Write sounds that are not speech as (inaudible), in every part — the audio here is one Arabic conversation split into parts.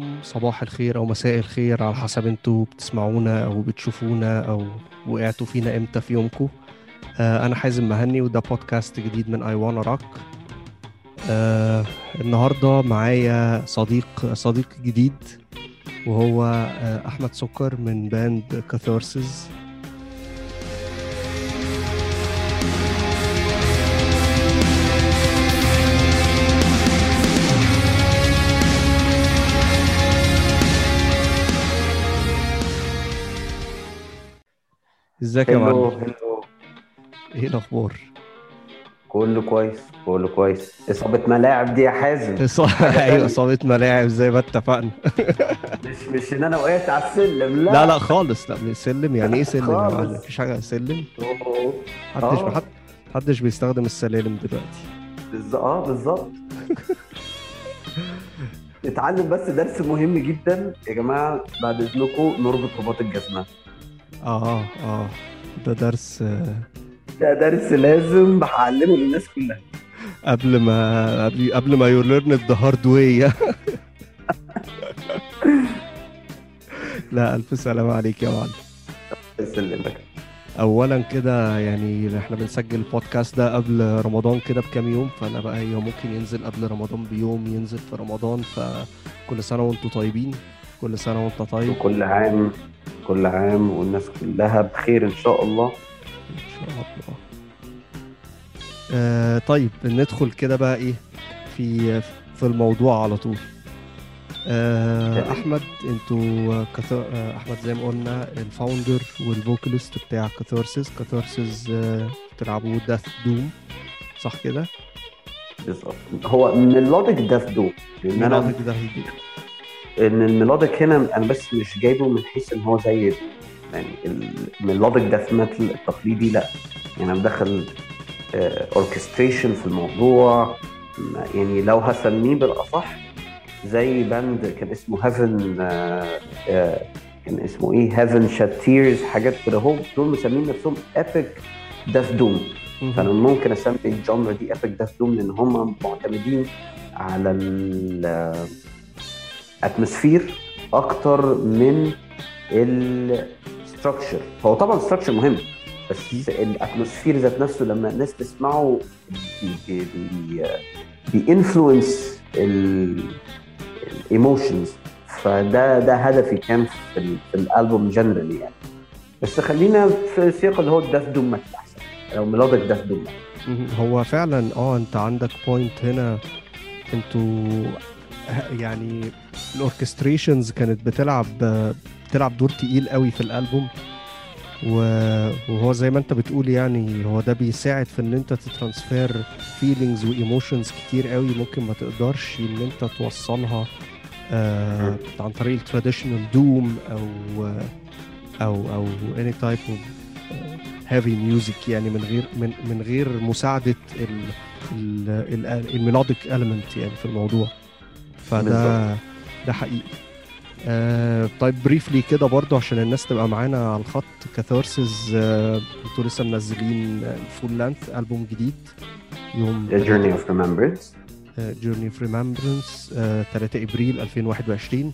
عليكم. صباح الخير أو مساء الخير على حسب أنتوا بتسمعونا أو بتشوفونا أو وقعتوا فينا إمتى في يومكم. آه أنا حازم مهني وده بودكاست جديد من اي وأنا راك آه النهارده معايا صديق صديق جديد وهو آه أحمد سكر من باند كاثارسز ازيك يا معلم؟ إيه الاخبار؟ كله كويس كله كويس. إصابة ملاعب دي يا حازم. (laughs) أيوه. إصابة ملاعب زي ما اتفقنا. مش مش إن أنا وقعت على السلم لا. لا لا خالص لا سلم. يعني إيه سلم يا. معلم؟ مفيش حاجة سلم. محدش آه. محد- محدش بيستخدم السلالم دلوقتي. بالظ- آه بالظبط. نتعلم بس درس مهم جدا. يا جماعة بعد إذنكم نربط رباط الجزمة. آه آه. ده درس ده درس لازم هعلمه للناس كلها. قبل ما قبل قبل ما you learn the hard way لا ألف سلامة عليك يا معلم. يسلمك. اولا كده يعني إحنا بنسجل البودكاست ده قبل رمضان كده بكام يوم فأنا بقى هي ممكن ينزل قبل رمضان بيوم ينزل في رمضان فكل سنة وأنتم طيبين كل سنة وأنت طيب. وكل عام. كل عام والناس كلها بخير إن شاء الله. إن شاء الله. آه طيب ندخل كده بقى إيه في في الموضوع على طول. آه. أحمد أنتوا كثر... آه أحمد زي ما قلنا ال founder وال vocalist بتاع كاثارسيس كاثارسيس آه بتلعبوا death doom صح كده؟ بالظبط. هو melodic death doom لأن أنا melodic ده هيدي. إن ال melodic هنا أنا بس مش جايبه من حيث إن هو زي يعني ال melodic death metal التقليدي لأ. يعني أنا مدخل orchestration في الموضوع. يعني لو هسميه بالأصح زي band كان اسمه هيفن كان اسمه إيه؟ هيفن شاتيرز حاجات كده. هم دول مسمين نفسهم epic death doom فأنا ممكن أسمي ال genre دي epic death doom لأن هم معتمدين على ال atmosphere أكتر من ال structure هو طبعا ال structure مهم بس ال atmosphere ذات نفسه لما الناس تسمعه بي بي بي influence ال emotions فده ده هدفي كان في, في الألبوم generally يعني. بس خلينا في سياق اللي هو ال death doom metal احسن أو melodic death doom. هو فعلا آه أنت عندك point هنا أنتوا يعني ال orchestrations كانت بتلعب بتلعب دور تقيل قوي في الالبوم. وهو زي ما انت بتقول يعني هو ده بيساعد في ان انت ت transfer feelings و emotions كتير قوي ممكن ما تقدرش ان انت توصلها آه عن طريق ال traditional doom أو أو أو any type of heavy music يعني من غير من من غير مساعدة ال ال ال melodic element يعني في الموضوع. فده. ده حقيقي. آه طيب briefly كده برضو عشان الناس تبقى معانا على الخط. كاثارسز آه أنتوا لسه منزلين full length ألبوم جديد. يوم The Journey of Remembrance. Journey of Remembrance 3 إبريل 2021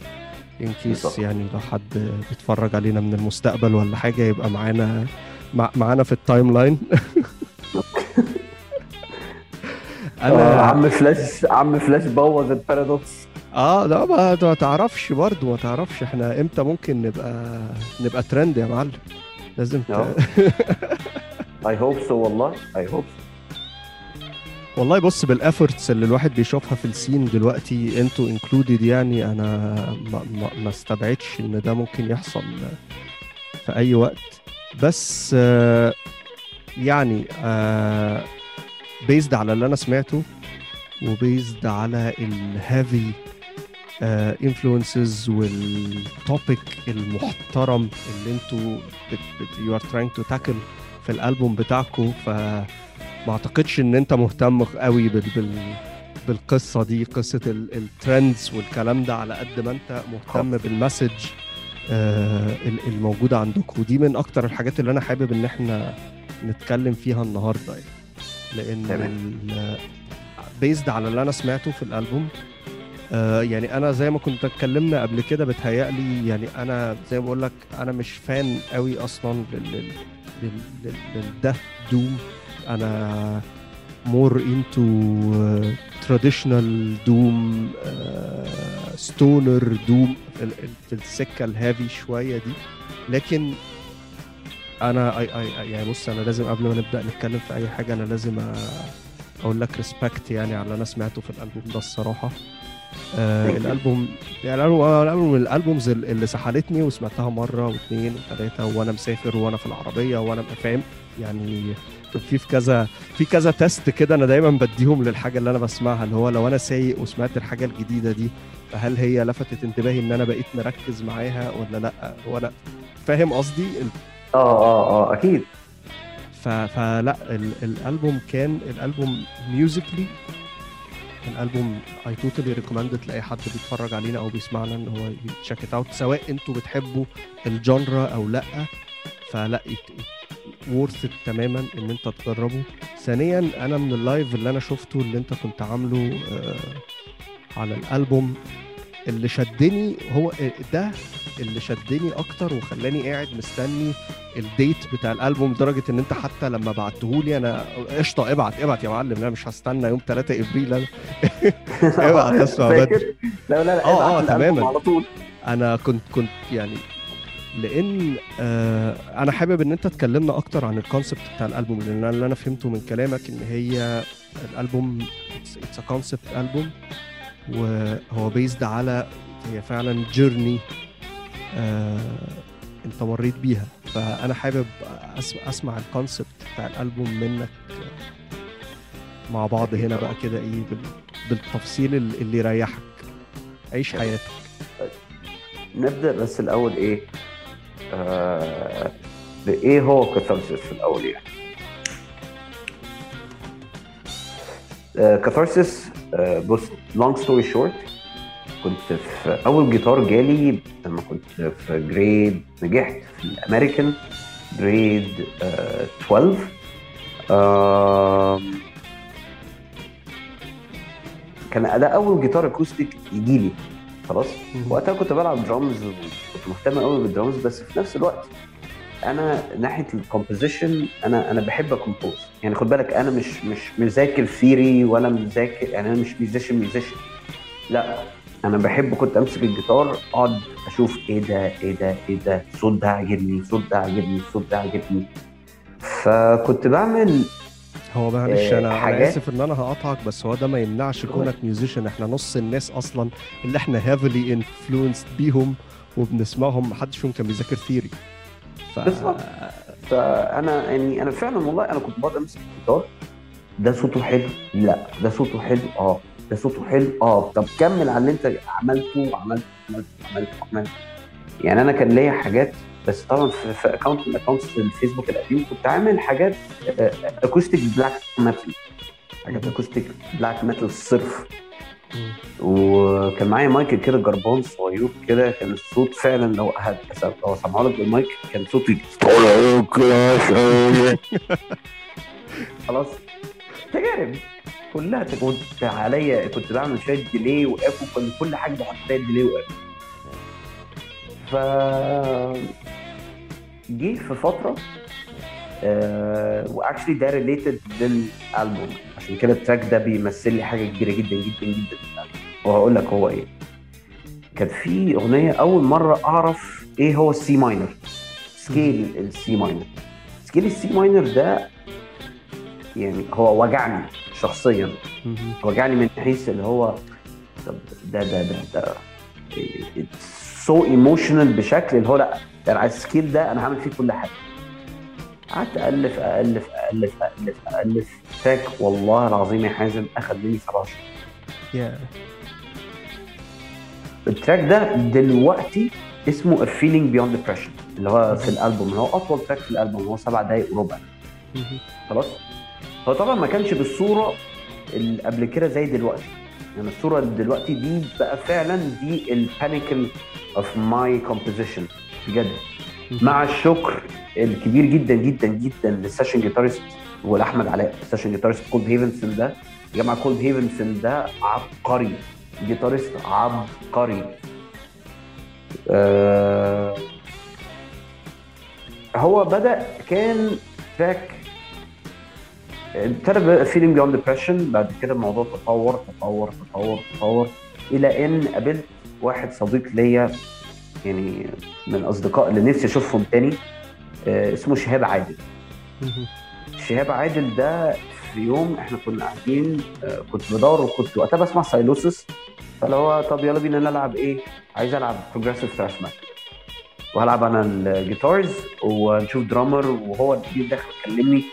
in case. يعني لو حد بيتفرج علينا من المستقبل ولا حاجة يبقى معانا مع معانا في ال timeline آه أنا عم فلاش عم فلاش بوظ ال paradox. آه لا ما تعرفش برضو ما تعرفش. إحنا إمتى ممكن نبقى نبقى ترند يا معلم؟ لازم. آه. I hope so والله. I hope والله بص بال efforts اللي الواحد بيشوفها في ال scene دلوقتي أنتوا included يعني أنا ما, ما, ما استبعدش إن ده ممكن يحصل في أي وقت. بس آه، يعني based على اللي أنا سمعته و based على ال heavy influences وال topic المحترم اللي أنتوا you are trying to tackle في الألبوم بتاعكم ف ما أعتقدش إن أنت مهتم قوي بال... بال... بالقصة دي قصة ال- ال trends والكلام ده على قد ما أنت مهتم بال message آه ال- الموجوده عندكم ودي من أكتر الحاجات اللي أنا حابب إن إحنا نتكلم فيها النهارده يعني. لأن. based على اللي أنا سمعته في الألبوم آه يعني أنا زي ما كنت اتكلمنا قبل كده بتهيألي يعني أنا زي ما بقول لك أنا مش fan قوي أصلا لل لل لل لل death doom أنا more into traditional doom stoner doom في السكة ال heavy شوية دي لكن أنا أي أي يعني بص أنا لازم قبل ما نبدأ نتكلم في أي حاجة أنا لازم أقول لك respect يعني على اللي أنا سمعته في الألبوم ده الصراحة. آه الالبوم يعني الالبوم من ال albums اللي سحلتني وسمعتها مرة واثنين وثلاثه وأنا مسافر وأنا في العربية وأنا فاهم؟ يعني في في كذا في كذا test كده أنا دايما بديهم للحاجة اللي أنا بسمعها اللي هو لو أنا سايق وسمعت الحاجة الجديدة دي فهل هي لفتت انتباهي إن أنا بقيت مركز معاها ولا لأ؟ ولا فاهم قصدي؟ آه آه آه أكيد. فلا الألبوم كان الألبوم musically الألبوم I totally recommend it لأي حد بيتفرج علينا أو بيسمعنا إن هو ي check it out سواء أنتوا بتحبوا ال genre أو لأ. فلا worth تماما إن أنت تجربه. ثانيا أنا من ال live اللي أنا شفته اللي أنت كنت عامله آه على الألبوم اللي شدني هو ده اللي شدني أكتر وخلاني قاعد مستني ال date بتاع الألبوم لدرجة إن أنت حتى لما بعته لي أنا قشطة ابعت ابعت يا معلم أنا مش هستنى يوم 3 إبريل أنا. (laughs) ابعت اسمع بدري لا لا لا آه آه تماما. على طول. أنا كنت كنت يعني لأن آه أنا حابب إن أنت تكلمنا أكتر عن ال concept بتاع الألبوم لأن اللي أنا فهمته من كلامك إن هي الألبوم it's concept album. وهو بيزد على هي فعلا جيرني آه انت مريت بيها. فأنا حابب أسمع الكونسبت بتاع الألبوم منك مع بعض هنا بقى كده إيه بالتفصيل اللي يريحك. عيش حياتك. نبدأ بس الأول إيه؟ آه بإيه هو كاثارسيس في الأول يعني؟ Catharsis آه بص long story short كنت في أول جيتار جالي لما كنت في grade نجحت في الأمريكان grade 12 آه كان ده أول جيتار acoustic يجي لي خلاص. وقتها كنت بلعب درامز وكنت مهتم قوي بالدرامز بس في نفس الوقت أنا ناحية ال composition أنا أنا بحب ا compose يعني خد بالك أنا مش مش مذاكر theory ولا مذاكر يعني أنا مش musician musician لا أنا بحب كنت امسك الجيتار اقعد أشوف إيه ده إيه ده إيه ده الصوت ده عاجبني الصوت ده عاجبني الصوت ده عاجبني. فكنت بعمل هو معلش أنا أنا اسف ان أنا هقطعك بس هو ده ما يمنعش كونك musician إحنا نص الناس أصلا اللي إحنا heavily influenced بيهم وبنسمعهم ما حدش فيهم كان بيذاكر theory ف... بالظبط. فأنا يعني أنا فعلا والله أنا كنت بقعد امسك الجيتار ده صوته حلو؟ لا. ده صوته حلو؟ آه. ده صوته حلو؟ آه. طب كمل على اللي أنت عملته وعملته وعملته وعملته وعملته يعني أنا كان ليا حاجات بس طبعا في account من accounts الفيسبوك القديم كنت عامل حاجات acoustic black metal حاجات acoustic black metal صرف. وكان معايا مايك كده جربان صغير كده كان الصوت فعلا لو لو سمعه لك بالمايك كان صوتي (laughs) خلاص. تجارب كلها كنت عليا كنت بعمل شوية delay و echo كان كل حاجة بحط فيها delay و echo ف جه في فترة و actually ده related للالبوم عشان كده ال track ده بيمثل لي حاجة كبيرة جدا جدا جدا. وهقول لك هو إيه. كانت في أغنية أول مرة أعرف إيه هو ال C minor scale ال C minor scale ال C minor ده يعني هو وجعني شخصيا. وجعني من حيث اللي هو طب ده ده ده ده so emotional بشكل اللي هو لأ أنا عايز ال scale ده أنا هعمل فيه كل حاجة. قعدت ألف ألف ألف ألف ألف. track والله العظيم يا حازم أخذ مني 17 years. ال track ده دلوقتي اسمه A Feeling Beyond Depression اللي هو في الألبوم. هو أطول track في الألبوم هو سبع دقايق وربع. خلاص؟ هو طبعا ما كانش بالصورة اللي قبل كده زي دلوقتي. يعني الصورة دلوقتي دي بقى فعلا دي ال pinnacle of my composition بجد. مع الشكر الكبير جدا جدا جدا لل session guitarist ولاحمد علاء. ال session guitarist كولد هيفنسون ده. يا جماعة كولد هيفنسون ده عبقري. guitarist عبقري. آه، هو بدأ كان track ابتدى Feeling Beyond Depression بعد كده الموضوع تطور تطور تطور تطور إلى إن قابلت واحد صديق ليا يعني من الاصدقاء اللي نفسي أشوفهم تاني. اسمه شهاب عادل. شهاب عادل ده في يوم إحنا كنا قاعدين آه، كنت بدور وكنت وقتها بسمع Sylosis فاللي هو طب يلا بينا نلعب إيه؟ عايز العب progressive thrash metal وهلعب أنا ال guitars ونشوف drummer وهو اللي داخل كلمني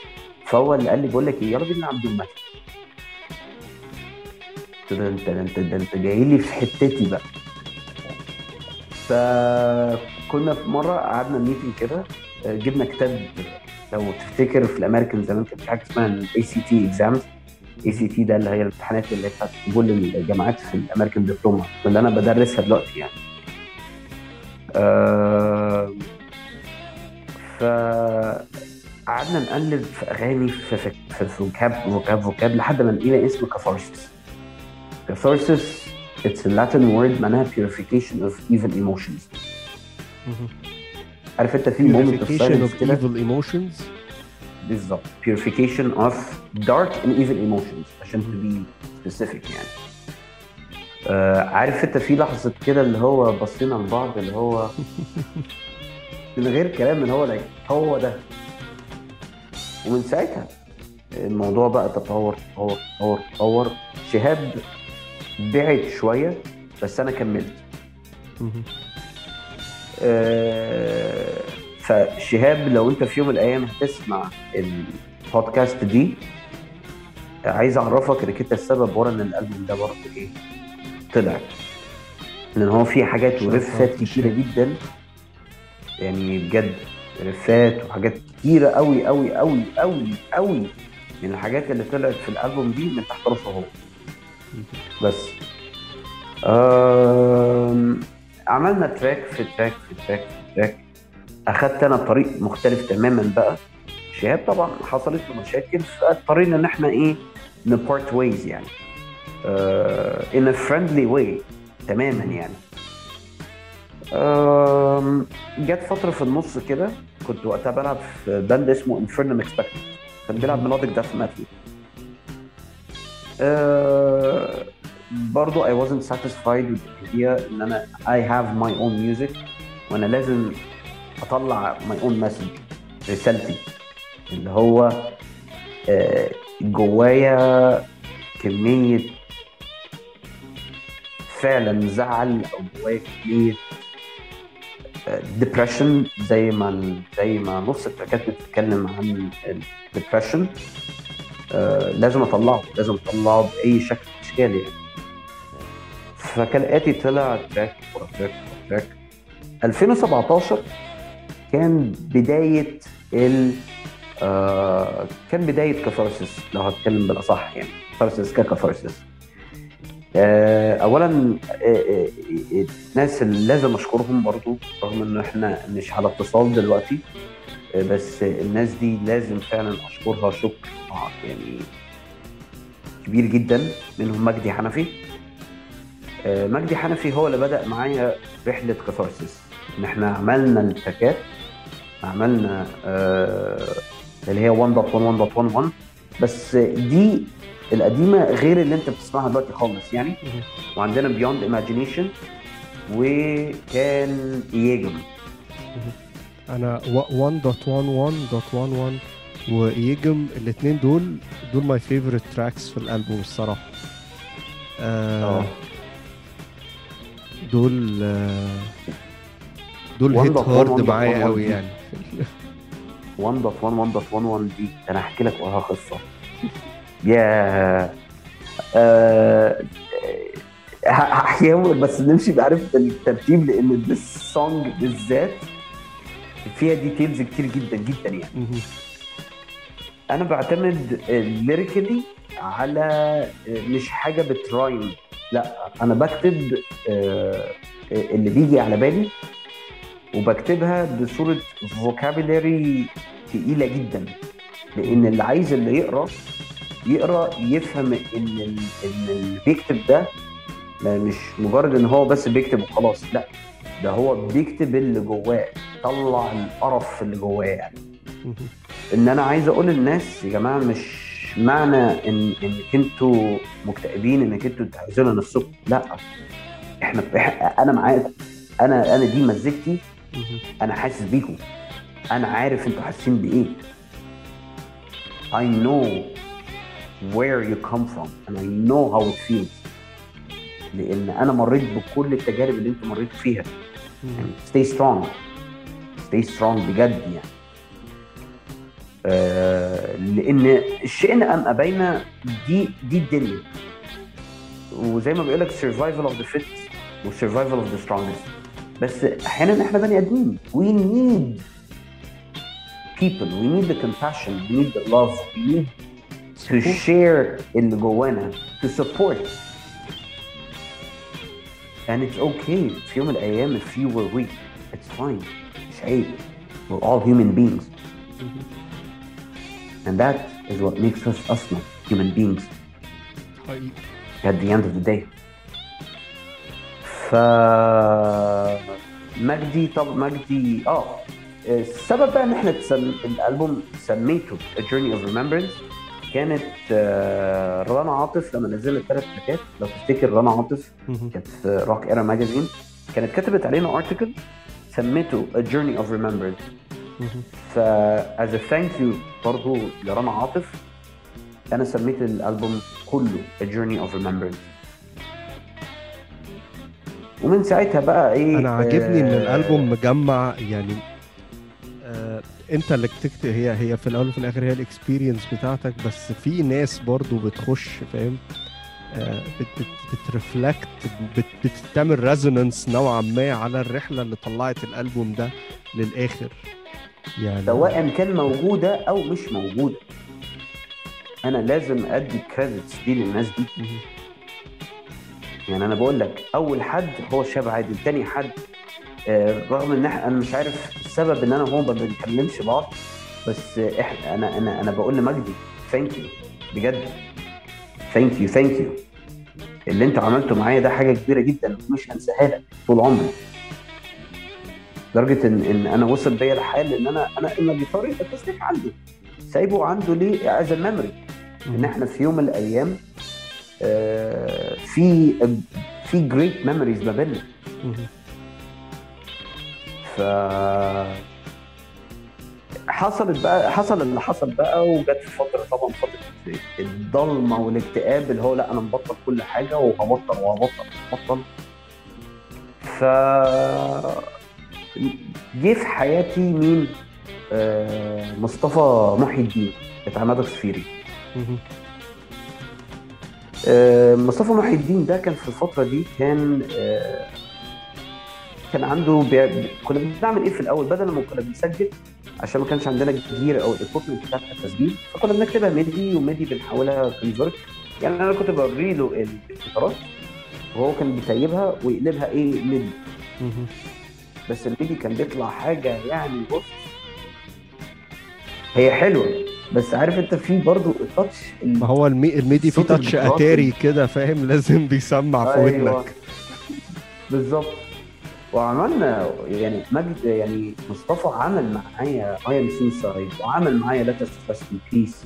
فهو اللي قال لي بقول لك إيه يلا بينا نلعب doom metal قلت له انت انت ده انت جاي لي في حتتي بقى فكنا في مرة قعدنا meeting كده آه، جبنا كتاب لو تفتكر في الأمريكان زمان كان في حاجة اسمها ال ACT exams ACT ده اللي هي الامتحانات اللي بتاعت قبول الجامعات في ال American diploma اللي أنا بدرسها دلوقتي يعني. آه فقعدنا نقلب في أغاني في في, vocab vocab vocab لحد ما لقينا اسم Catharsis Catharsis it's a word معناها purification evil emotions. مهم. عارف انت في moment of Purification silence of كده؟ evil emotions. بالظبط. Purification of dark and evil emotions. عشان to be specific يعني. آه عارف انت في لحظة كده اللي هو بصينا لبعض اللي هو (laughs) من غير كلام اللي هو هو ده. ومن ساعتها الموضوع بقى تطور تطور تطور تطور. شهاب بعد شوية بس أنا كملت. فشهاب لو انت في يوم من الأيام هتسمع البودكاست دي عايز أعرفك انك انت السبب ورا إن الألبوم ده برضه إيه؟ طلع. لأن هو فيه حاجات ورفات كتيرة جدا. يعني بجد riff ات وحاجات كتيرة قوي قوي قوي قوي قوي من الحاجات اللي طلعت في الألبوم دي من تحت راسه هو. بس. آم، عملنا track في track في track في track اخدت أنا طريق مختلف تماما بقى. شهاب طبعا حصلت له مشاكل. فاضطرينا إن إحنا إيه ن part ways يعني. in friendly way تماما يعني. آم، جت فترة في النص كده كنت وقتها بلعب في band اسمه انفرنم اكسبكتد كان بيلعب melodic death metal آه، برضو I wasn't satisfied with the idea إن أنا I have my own music وأنا لازم أطلع my own message رسالتي. اللي هو آه، جوايا كمية فعلا زعل أو جوايا كمية depression زي ما زي ما نص ال track ات بتتكلم عن ال depression لازم أطلعه لازم أطلعه بأي شكل من الأشكال يعني. فكالاتي طلع track ورا track ورا track 2017 كان بداية ال آه كان بداية Catharsis لو هتكلم بالأصح يعني Catharsis ك Catharsis آه اولا آه، الناس اللي لازم أشكرهم برضو رغم ان إحنا مش على اتصال دلوقتي بس الناس دي لازم فعلا أشكرها شكر يعني كبير جدا منهم مجدي حنفي. مجدي حنفي هو اللي بدأ معايا رحلة كاثارسيس ان إحنا عملنا التراكات عملنا آه، اللي هي 1.1 1.11 بس دي القديمة غير اللي انت بتسمعها دلوقتي خالص يعني. وعندنا بيوند ايماجينيشن وكان ايجم أنا و- 1.11.11 وإيجم الاثنين دول دول ماي فيفورت تراكس في الألبوم الصراحة. آه آه. دول دول 1.1 هيت هارد 1.1 معايا قوي. يعني. 1.1 1.11 دي أنا هحكي لك وراها قصة. يا آه، ه- هحكيها لك بس نمشي بعرف بالترتيب لأن this song بالذات فيها details كتير جدا جدا يعني. أنا بعتمد lyrically على مش حاجة بت rhyme. لا أنا بكتب آه، اللي بيجي على بالي وبكتبها بصورة فوكابيلاري تقيلة جدا. لأن اللي عايز اللي يقرأ يقرأ يفهم إن ال- إن اللي بيكتب ده مش مجرد إن هو بس بيكتب وخلاص لا ده هو بيكتب اللي جواه طلع القرف اللي جواه. يعني. إن أنا عايز أقول للناس يا جماعة مش معنى ان إنك أنتوا مكتئبين إنك أنتوا تعزلوا نفسكم. لا. إحنا أنا معاكم أنا أنا دي مهم. أنا حاسس بيكم. أنا عارف أنتوا حاسين بإيه. I know where you come from and I know how it feels. لأن أنا مريت بكل التجارب اللي أنتوا مريتوا فيها. يعني stay strong. stay strong بجد يعني. لان شئنا ام ابينا دي دي الدنيا وزي ما بيقول لك survival of the fittest و survival of the strongest بس احيانا احنا بني ادمين we need people we need the compassion we need the love we need to share اللي جوانا to support and it's okay في يوم من الايام if you were weak it's fine مش عيب we're all human beings مهم. And that is what makes us us human beings. حقيقي at the end of the day. ف مجدي طب مجدي آه السبب بقى ان إحنا تسم... الالبوم سميته A Journey of Remembrance كانت آه، رنا عاطف لما نزلت ثلاث تراكات. لو تفتكر رنا عاطف. كانت في روك ايرا ماجازين كانت كتبت علينا ارتكل سميته A Journey of Remembrance. مهم. ف as a thank you برضه لرنا عاطف أنا سميت الألبوم كله A Journey of Remembrance ومن ساعتها بقى إيه أنا عاجبني إن آه، الألبوم مجمع يعني آه أنت اللي بتكتب هي هي في الأول وفي الآخر هي الاكسبيرينس بتاعتك بس في ناس برضو بتخش فاهم آه بت بت بت reflect بت بتعمل resonance نوعا ما على الرحلة اللي طلعت الألبوم ده للآخر يعني سواء كان موجودة أو مش موجودة. أنا لازم أدي credits دي للناس دي. يعني أنا بقول لك أول حد هو شاب عادل تاني حد. آه، رغم إن إحنا أنا مش عارف السبب إن أنا وهو ما بنكلمش بعض بس إحنا أنا أنا أنا بقول لمجدي thank you بجد. thank you thank you اللي أنت عملته معايا ده حاجة كبيرة جدا مش هنساها لك طول عمري لدرجة ان إن أنا وصل بيا الحال إن أنا أنا ان الجيتار ال acoustic عندي. سايبه عنده ليه as memory إن إحنا في يوم من الأيام آه، في في great memories ما بيننا. ف حصلت بقى حصل اللي حصل بقى وجت في فترة طبعا فترة الضلمة والاكتئاب اللي هو لأ أنا مبطل كل حاجة وهبطل وهبطل وهبطل. ف جه في حياتي مين؟ آه، مصطفى محي الدين بتاع صفيري مهم. آه، مصطفى محي الدين ده كان في الفترة دي كان آه، كان عنده بي... كنا بنعمل إيه في الأول بدل ما كنا بنسجل عشان ما كانش عندنا gear أو ال equipment بتاعت التسجيل فكنا بنكتبها MIDI و MIDI بنحولها convert يعني أنا كنت بوري له الجيتارات وهو كان بيسيبها ويقلبها إيه MIDI. بس ال MIDI كان بيطلع حاجة يعني بص. هي حلوة بس عارف انت في برضو ال touch ال- ما هو المي... ال MIDI فيه صوت touch. أتاري كده فاهم؟ (laughs) لازم بيسمع في أيوة. ودنك. بالظبط. وعملنا يعني مجد يعني مصطفى عمل معايا I Am Suicide وعمل معايا Let Us Rest in Peace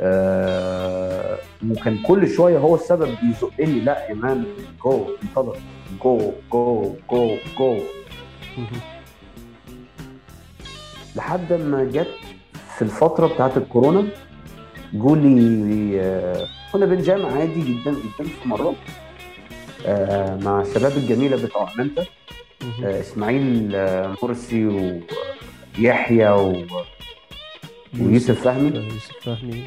آه وكان كل شوية هو السبب بيزقني. لا يا man go انطلق جو جو جو جو. لحد ما جت في الفترة بتاعت الكورونا جولي آه، كنا بن jam عادي جدا جدا في مره آه، مع الشباب الجميلة بتوع مهم. آه، إسماعيل مرسي ويحيى و- ويوسف فهمي. يوسف فهمي.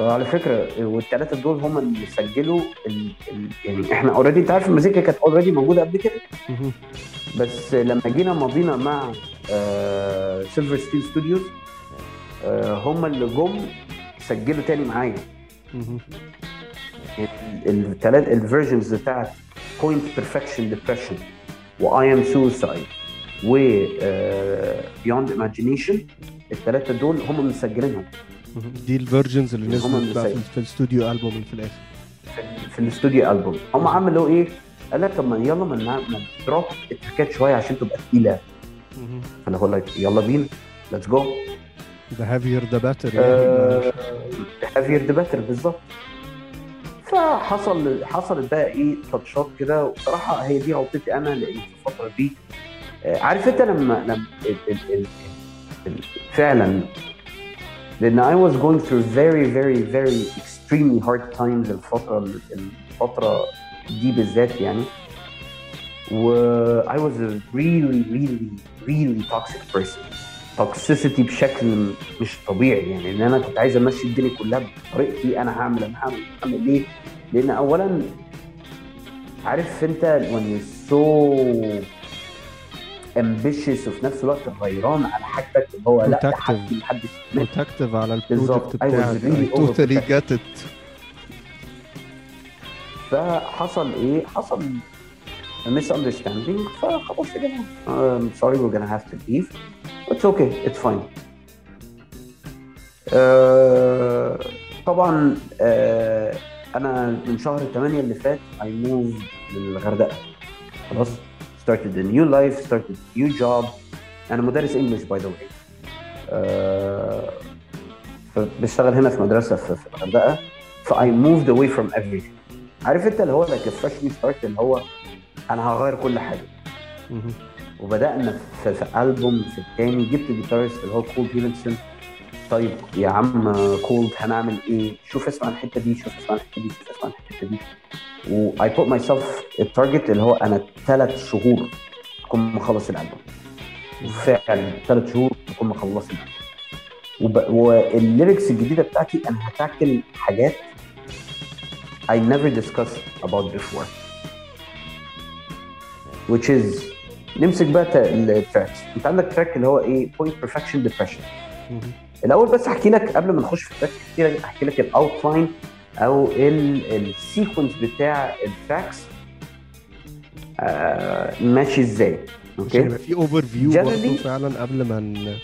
وعلى فكرة والثلاثه دول هم اللي سجلوا ال... ال... يعني إحنا already أنت عارف المزيكا كانت already موجودة قبل كده. بس لما جينا مضينا مع Silver Steel Studios هم اللي جم سجلوا تاني معايا. الثلاث ال versions بتاعت Point Perfection Depression و I Am Suicide و Beyond Imagination الثلاثه دول هم مسجلينهم. دي ال versions اللي نزلت اللي بقى في, الاستوديو ألبوم اللي في الآخر. في الاستوديو ألبوم. هم عملوا إيه؟ قال لك طب ما يلا ما دروب التراكات شوية عشان تبقى تقيلة. فانا هقول لك يلا بينا. let's go The heavier the better. آه، يعني heavier the better بالظبط. فحصل حصلت بقى إيه؟ touchات كده. وبصراحه هي دي غلطتي أنا لأن في الفترة دي آه، عارف أنت لما لما فعلا لأن I was going through very very very extremely hard times الفترة الفترة دي بالذات يعني. و I was a really really really toxic person. toxicity بشكل مش طبيعي يعني. إن أنا كنت عايز أمشي الدنيا كلها بطريقتي أنا هعمل أنا هعمل هعمل ليه؟ لأن اولا عارف أنت when you're so ambitious وفي نفس الوقت غيران على حاجتك اللي هو لا محدش protective على ال project أيوة، بتاعك. totally get it فحصل إيه؟ حصل misunderstanding فخلاص يا جماعة. I'm sorry we gonna have to leave it's okay it's fine طبعا uh, أنا من شهر 8 اللي فات I moved للغردقة. خلاص؟ Started a new life started a new job أنا مدرس English by the way بشتغل هنا في مدرسة في الغردقة. ف I moved away from everything. عارف انت اللي هو like a freshly start اللي هو أنا هغير كل حاجة. وبدأنا في, في ألبوم في الثاني جبت guitarist اللي هو Cole هيلنسون طيب يا عم Cole هنعمل إيه؟ شوف اسمع الحتة دي شوف اسمع الحتة دي شوف اسمع الحتة دي. و I put myself ال target اللي هو أنا ثلاث شهور أكون مخلص الألبوم. وفعلا ثلاث شهور أكون مخلص الألبوم. وب... وال lyrics الجديدة بتاعتي أنا هتاكل حاجات I never discussed about before. Which is نمسك بقى ال tracks أنت عندك track اللي هو إيه؟ Perfection depression. مهم. الأول بس أحكي لك قبل ما نخش في ال track احكي لك أحكي لك ال outline أو ال sequence بتاع ال tracks آه ماشي إزاي okay؟ يبقى في overview برضه فعلا قبل ما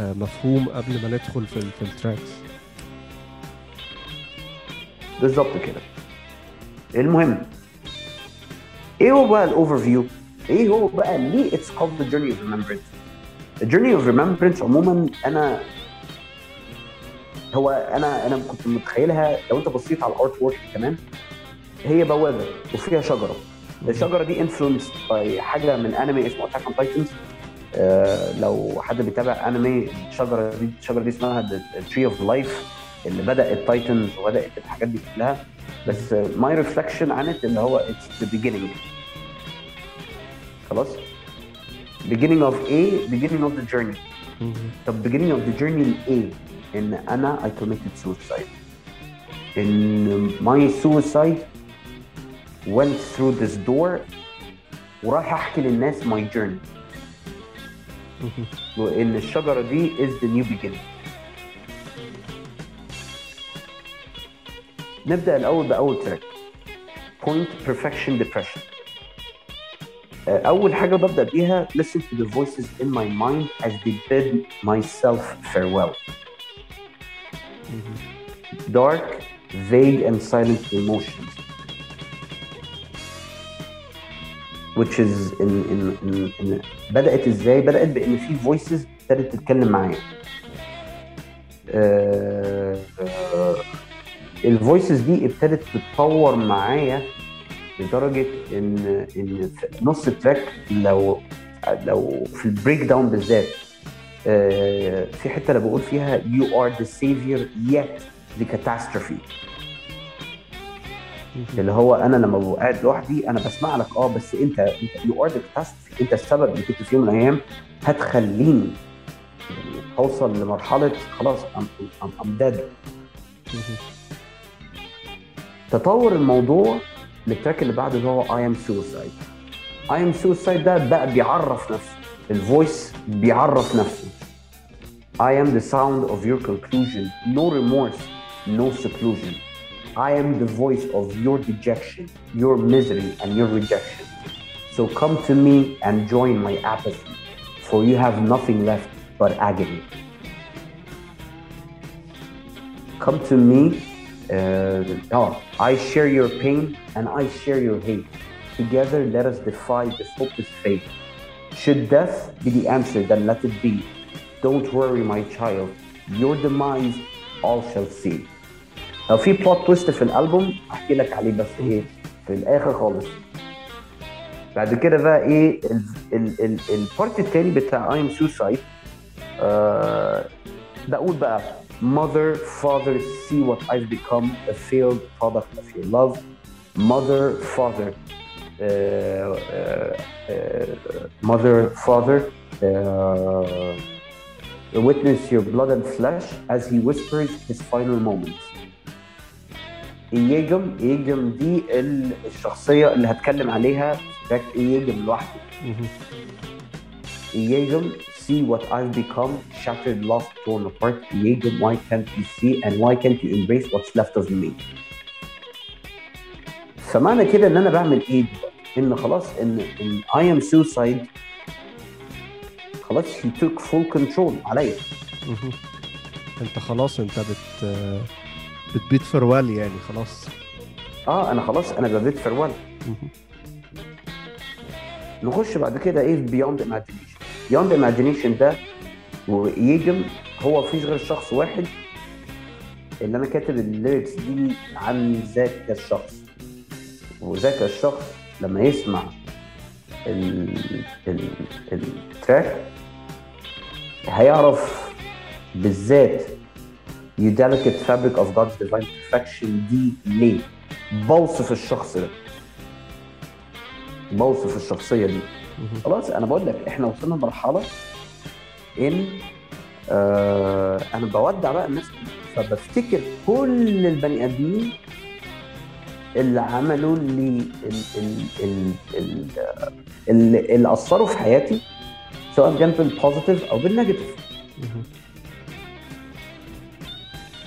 آه، مفهوم قبل ما ندخل في في ال tracks بالظبط كده. المهم إيه هو بقى ال overview إيه هو بقى ليه it's the journey of remembrance the journey of remembrance عموما أنا هو أنا أنا كنت متخيلها لو أنت بصيت على ال artwork كمان هي بوابة وفيها شجرة. الشجرة دي influenced by حاجة من انمي اسمه Attack on Titans لو حد بيتابع انمي الشجرة دي الشجرة دي اسمها tree of life اللي بدا ال titans وبدأت الحاجات دي كلها. بس my reflection عن it اللي هو it's the beginning. خلاص؟ Beginning of A beginning of the journey. طب beginning of the journey لايه؟ ان انا I committed suicide ان my suicide went through this door ورايح احكي للناس my journey مهم. وان الشجره دي is the new beginning نبدا الاول باول تراك point perfection depression آه، اول حاجه ببدا بيها listen to the voices in my mind as they bid myself farewell مهم. Dark vague and silent emotions which is in, in, in, in بدأت إزاي؟ بدأت بإن في voices ابتدت تتكلم معايا. ال voices دي ابتدت تتطور معايا لدرجة إن إن في نص ال track لو لو في ال breakdown بالذات آه، في حتة اللي بقول فيها you are the savior yet the catastrophe. مهم. اللي هو أنا لما ببقى قاعد لوحدي أنا بسمع لك آه بس أنت أنت you are the أنت السبب اللي كنت في يوم من الأيام هتخليني أوصل لمرحلة خلاص I'm dead. تطور الموضوع للتراك اللي بعده اللي هو اي ام سوسايد اي ام سوسايد ده بقى بيعرف نفسه. الفويس بيعرف نفسه. I am the sound of your conclusion no remorse no seclusion I am the voice of your dejection your misery and your rejection so come to me and join my apathy for you have nothing left but agony come to me uh, oh, I share your pain and I share your hate. Together, let us defy this hopeless fate. Should death be the answer, then let it be. Don't worry, my child. Your demise all shall see. لو في بلوت تويست في الالبوم احكي لك عليه بس ايه في الاخر خالص بعد كده بقى ايه البارت التاني بتاع I am suicide آه بقول بقى Mother, father, see what I've become, a failed product of your love. Mother, father, uh, uh, uh, mother, father, uh, witness your blood and flesh as he whispers his final moments. إيجم إيجم دي ال- الشخصية اللي هتكلم عليها في تراك إيجم لوحده. مهم. Iegum, see what I've become, shattered, lost, torn apart. Iegum, why can't you see and why can't you embrace what's left of me? فمعنى كده ان انا بعمل ايه دلوقتي؟ ان خلاص ان ان I am suicide خلاص he took full control عليا. انت خلاص انت بت بتبيت فروال يعني خلاص. آه أنا خلاص أنا ببيت فروال. نخش بعد كده إيه في بيوند ايماجينيشن بيوند ايماجينيشن ده ويجم هو مفيش غير شخص واحد اللي أنا كاتب الليركس دي عن ذاك الشخص. وذاك الشخص لما يسمع ال ال التراك هيعرف بالذات You delicate fabric of God's divine perfection دي ليه؟ بوصف الشخص ده بوصف الشخصية دي. خلاص أنا بقول لك إحنا وصلنا لمرحلة إن آه أنا بودع بقى الناس فبفتكر كل البني آدمين اللي عملوا لي ال ال ال ال اللي, اللي أثروا في حياتي سواء كان بال positive أو بال negative.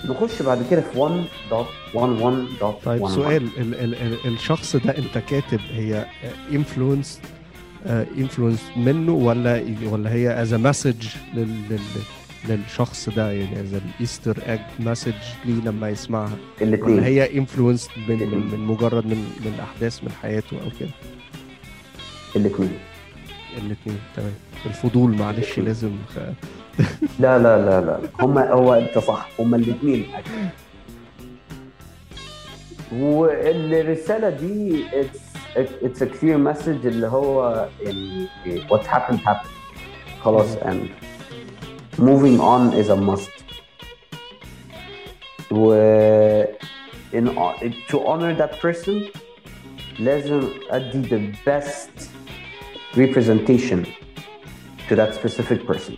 نخش بعد كده في 1.11.11 طيب سؤال. ال ال ال الشخص ده أنت كاتب هي influence influence منه ولا ولا هي as message لل لل للشخص ده؟ يعني as ال easter egg message ليه لما يسمعها؟ ولا الاثنين هي influence من, من, من مجرد من من أحداث من حياته أو كده؟ الاثنين الاثنين. تمام. الفضول معلش لازم خ... (laughs) لا لا لا لا. هم هو انت صح. هم الاثنين والرسالة دي it's a clear message اللي هو what happened happened. خلاص and moving on is a must. و in to honor that person لازم أدي the best representation to that specific person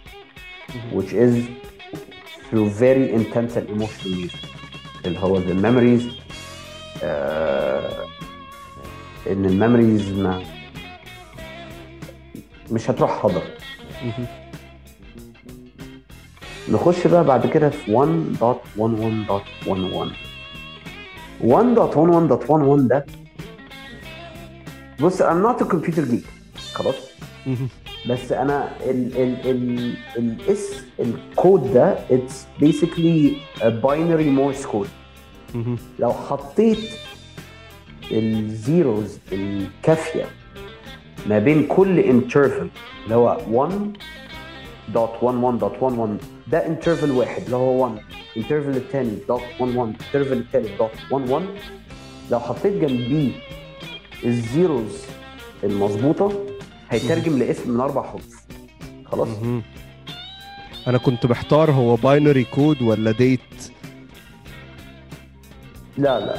which is through very intense and emotional music اللي هو the memories آه ان الميموريز ما مش هتروح حضر مهم. نخش بقى بعد كده في 1.11.11 1.11.11 ده بص I'm not a computer geek خلاص. بس أنا ال ال ال الاس الكود ده it's basically a binary Morse code مهم. لو حطيت ال zeros الكافية ما بين كل interval اللي هو 1.11.11 ده interval واحد اللي هو 1 interval الثاني دوت 11 interval الثالث دوت 11 لو حطيت جنبيه ال zeros المظبوطة هيترجم لاسم من أربع حروف. خلاص. أنا كنت محتار هو binary code ولا date لا لا.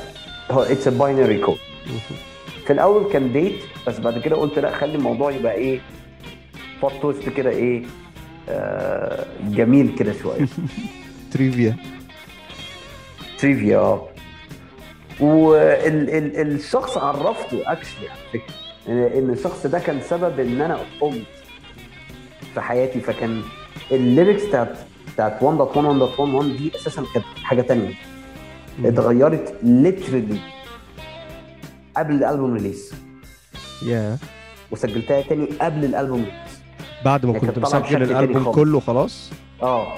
هو it's a binary code في الأول كان date بس بعد كده قلت لا خلي الموضوع يبقى إيه plot twist كده إيه آه جميل كده شوية. (laughs) trivia trivia آه. والشخص عرفته actually على فكرة. إن الشخص ده كان سبب إن أنا قمت في حياتي فكان ال lyrics بتاعت بتاعت 1.1.1.1 دي أساسا كانت حاجة تانية. اتغيرت literally قبل الألبوم release يا وسجلتها تاني قبل الألبوم release بعد ما هي كنت مسجل الألبوم. كله خلاص؟ آه.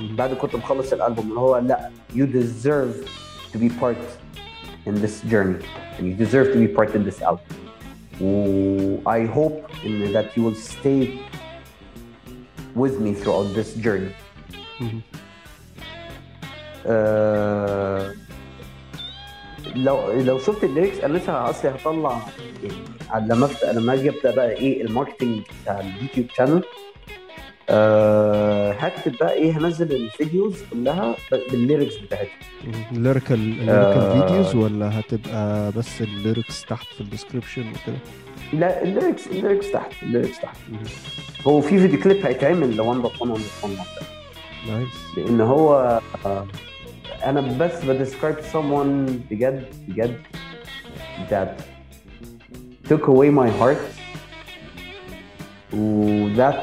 بعد كنت مخلص الألبوم اللي هو لأ you deserve to be part in this journey. And you deserve to be part in this album. I hope in that you will stay with me throughout this journey. مهم. آه، لو لو شفت ال lyrics أنا لسه اصلي هطلع يعني لما لما أجي أبدأ بقى إيه ال marketing بتاع ال YouTube channel أه هكتب بقى إيه هنزل ال videos كلها بال lyrics بتاعتها. ال lyrical ال lyrical آه. videos ولا هتبقى بس ال lyrics تحت في ال description وكده؟ لا ال lyrics ال lyrics تحت ال lyrics تحت. هو في فيديو كليب هيتعمل ل 1.1 1.1 nice. لأن هو آه، أنا بس ب describe someone بجد بجد that took away my heart. و that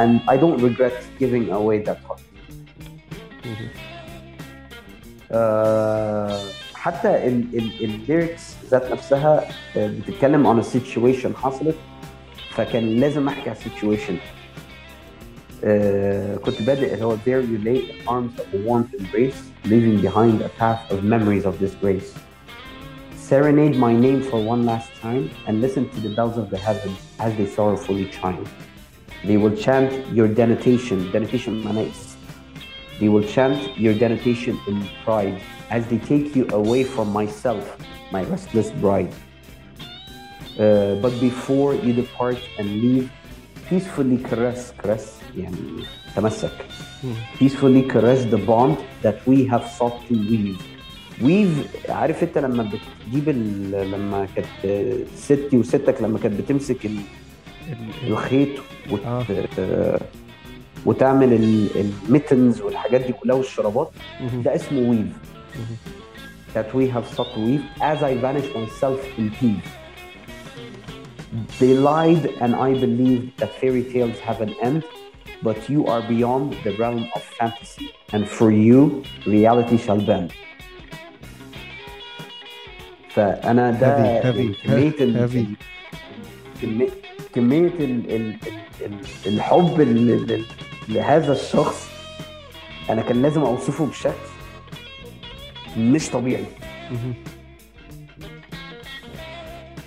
and I don't regret giving away that heart مهم. آه، حتى الليركس ذات نفسها آه، بتتكلم on a situation حصلت فكان لازم احكي على السيتويشن كنت بادئ اللي هو there you lay in arms of a warmth embrace leaving behind a path of memories of disgrace serenade my name for one last time and listen to the bells of the heavens as they sorrowfully chime they will chant your denotation denotation معناه they will chant your denotation in pride as they take you away from myself, my restless bride. Uh, but before you depart and leave, peacefully caress, caress, يعني تمسك. مم. Peacefully caress the bond that we have sought to weave. Weave عارف انت لما بتجيب لما كانت ستي وستك لما كانت بتمسك ال- ال- الخيط وت... آه. آه. وتعمل الميتنز والحاجات دي كلها والشرابات. ده اسمه ويف that we have sought to weave as I vanish myself in peace. They lied and I believed that fairy tales have an end, but you are beyond the realm of fantasy, and for you, reality shall bend. فأنا ده كمية ال- ال- ال- الحب ال- ال- لهذا الشخص أنا كان لازم أوصفه بشكل مش طبيعي.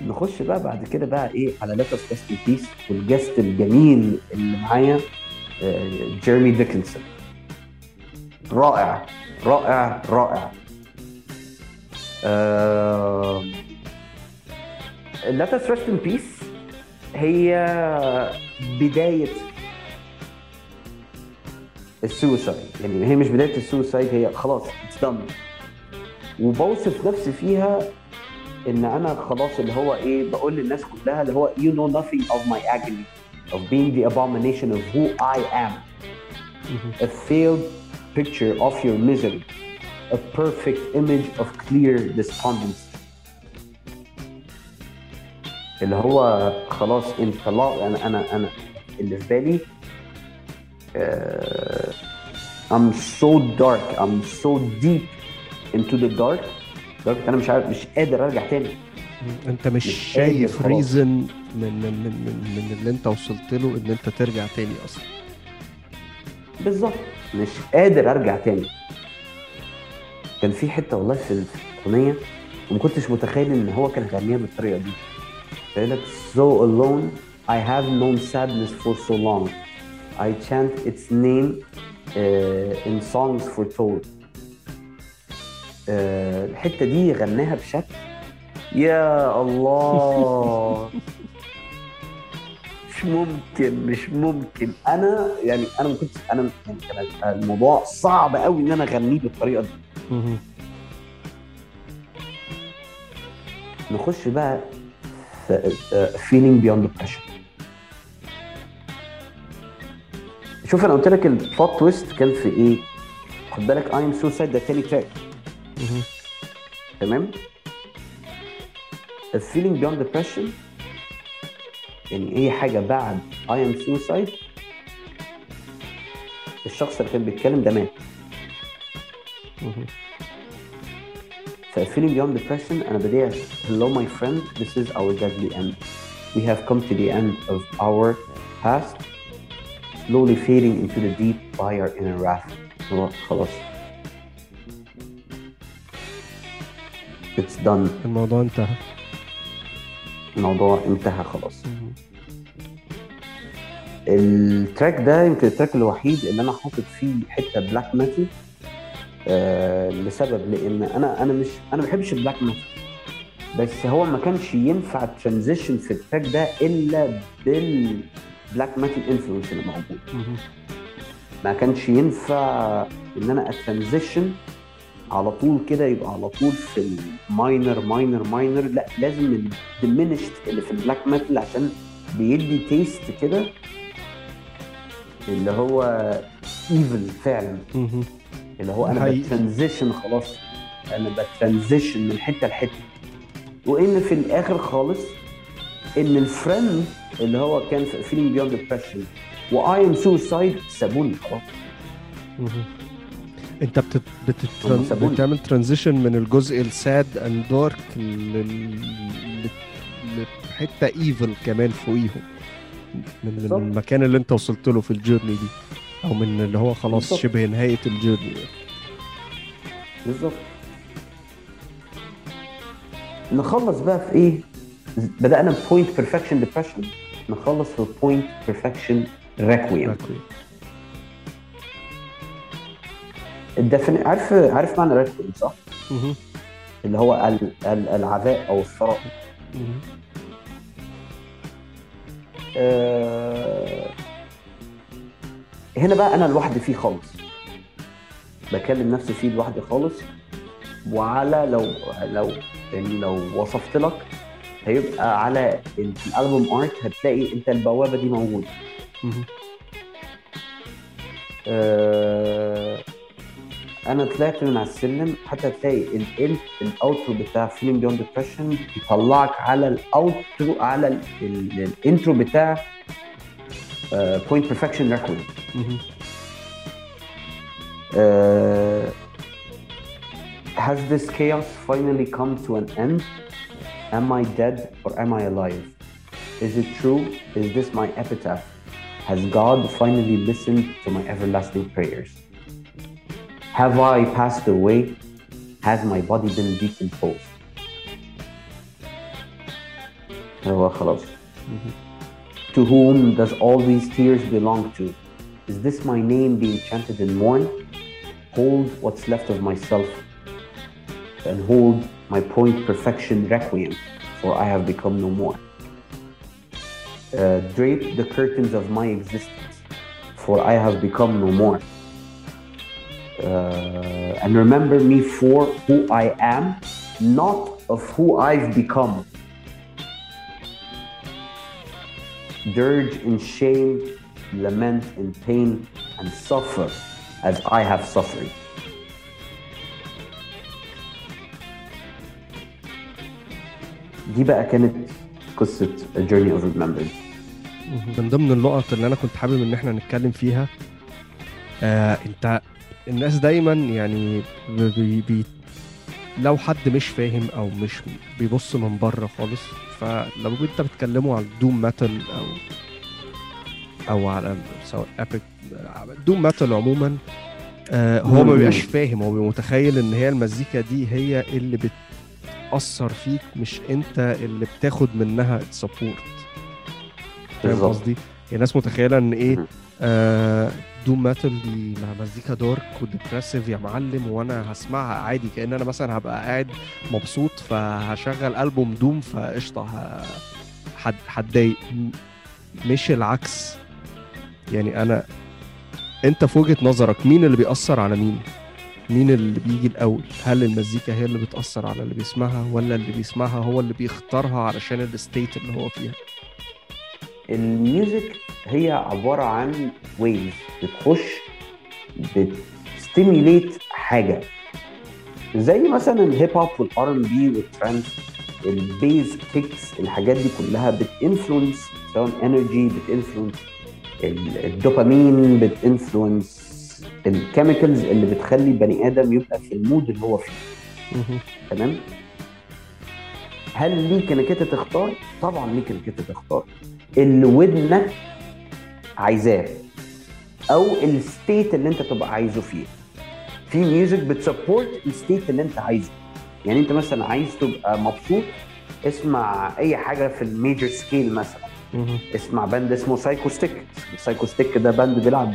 نخش بقى بعد كده بقى إيه على let's rest in peace وال guest الجميل اللي معايا آه، جيرمي ديكنسون رائع رائع رائع. let's rest in peace هي بداية ال suicide يعني هي مش بداية ال suicide هي خلاص it's done وبوصف نفسي فيها إن أنا خلاص اللي هو إيه بقول للناس كلها اللي هو you know nothing of my agony of being the abomination of who I am. a failed picture of your misery. A perfect image of clear despondency اللي هو خلاص انت لا أنا أنا أنا اللي في بالي آه، I'm so dark I'm so deep into the dark. لدرجه أنا مش عارف مش قادر أرجع تاني. أنت مش مش شايف. ريزن من من من من من اللي أنت وصلت له إن أنت ترجع تاني أصلا. بالظبط. مش قادر أرجع تاني. كان في حتة والله في الأغنية وما كنتش متخيل إن هو كان غنيها بالطريقة دي. قال لك so alone I have known sadness for so long. I chant its name uh, in songs foretold uh, الحتة دي غناها بشكل يا الله. (laughs) مش ممكن مش ممكن. أنا يعني أنا ما كنتش أنا يعني كان الموضوع صعب قوي إن أنا أغنيه بالطريقة دي. نخش بقى في Feeling Beyond Depression شوف أنا قلت لك ال plot twist كان في إيه؟ خد بالك I Am Suicide ده تاني track. تمام؟ ال Feeling Beyond يعني اي حاجة بعد I Am Suicide الشخص اللي كان بيتكلم ده مات. مهم. فال Feeling Beyond Depression أنا بديع. Hello my friend. This is our deadly end. We have come to the end of our path. Slowly fading into the deep by our inner wrath خلاص. it's done الموضوع انتهى. الموضوع انتهى خلاص. ال track ده يمكن ال track الوحيد اللي أنا حاطط فيه حتة black metal آه لسبب لأن أنا أنا مش أنا ما بحبش ال black metal بس هو ما كانش ينفع transition في ال track ده إلا بال black metal influence اللي موجود. ما كانش ينفع إن أنا ا transition على طول كده يبقى على طول في ال minor minor minor لا لازم ال diminished اللي في ال black metal عشان بيدي taste كده اللي هو evil فعلا. اللي هو أنا. ب transition خلاص أنا ب transition من حتة لحتة وإن في الآخر خالص إن ال friend اللي هو كان في Feeling Beyond Depression و I Am Suicide سابوني خلاص. انت بتت... بتت... بتعمل transition من الجزء ال sad and dark لل... لحتة evil كمان فوقيهم. من بالظبط. المكان اللي انت وصلت له في ال journey دي. أو من اللي هو خلاص بالظبط. شبه نهاية ال journey بالظبط. نخلص بقى في إيه؟ بدأنا بوينت بيرفكشن ديبرشن نخلص في بوينت بيرفكشن ريكويم الدفن عارف عارف معنى ريكويم صح؟ اللي هو ال... ال... العذاب أو الثراء. آه، هنا بقى أنا لوحدي فيه خالص بكلم نفسي فيه لوحدي خالص وعلى لو لو لو وصفت لك هيبقى على ال album art هتلاقي أنت البوابة دي موجودة مهم. آه، انا طلعت من على السلم حتى تلاقي ال الاوترو بتاع فيلم بيوند ديبرشن يطلعك على الاوترو على ال- ال- الانترو بتاع بوينت بيرفكشن ريكورد مهم. Has this chaos finally come to an end? Am I dead or am I alive? Is it true? Is this my epitaph? Has God finally listened to my everlasting prayers? Have I passed away? Has my body been decomposed? هو خلاص. To whom does all these tears belong to? Is this my name being chanted in mourn? Hold what's left of myself and hold my point perfection requiem, for I have become no more. Uh, drape the curtains of my existence, for I have become no more. Uh, and remember me for who I am, not of who I've become. Dirge in shame, lament in pain, and suffer as I have suffered. دي بقى كانت قصة A Journey of Remembrance من ضمن النقط اللي انا كنت حابب ان احنا نتكلم فيها آه انت الناس دايما يعني بي بي لو حد مش فاهم أو مش بيبص من بره خالص فلو انت بتكلموا على ال doom metal أو أو على سواء epic doom metal عموما آه هو ما بيبقاش فاهم هو متخيل إن هي المزيكا دي هي اللي بتأثر فيك مش أنت اللي بتاخد منها support فاهم. قصدي؟ يعني الناس متخيلة إن إيه. آه doom metal دي مزيكا dark و depressive يا معلم وأنا هسمعها عادي كأن أنا مثلا هبقى قاعد مبسوط فهشغل ألبوم doom فقشطة هتضايق مش العكس يعني أنا أنت في وجهة نظرك مين اللي بيأثر على مين؟ مين اللي بيجي الأول؟ هل المزيكا هي اللي بتأثر على اللي بيسمعها ولا اللي بيسمعها هو اللي بيختارها علشان ال state اللي هو فيها؟ ال music هي عبارة عن wave بتخش بت stimulate حاجة. زي مثلا ال hip hop وال R&B وال trance ال bass kicks الحاجات دي كلها بت influence سواء energy بت influence الدوبامين بت influence ال chemicals اللي بتخلي البني آدم يبقى في ال mood اللي هو فيه. تمام؟ هل ليك إنك أنت تختار؟ طبعا ليك إنك أنت تختار. اللي ودنك عايزاه أو ال state اللي انت تبقى عايزه فيه. في music بت support ال state اللي انت عايزه. يعني انت مثلا عايز تبقى مبسوط اسمع أي حاجة في ال major scale مثلا. اسمع band اسمه Psychostick Psychostick ده band بيلعب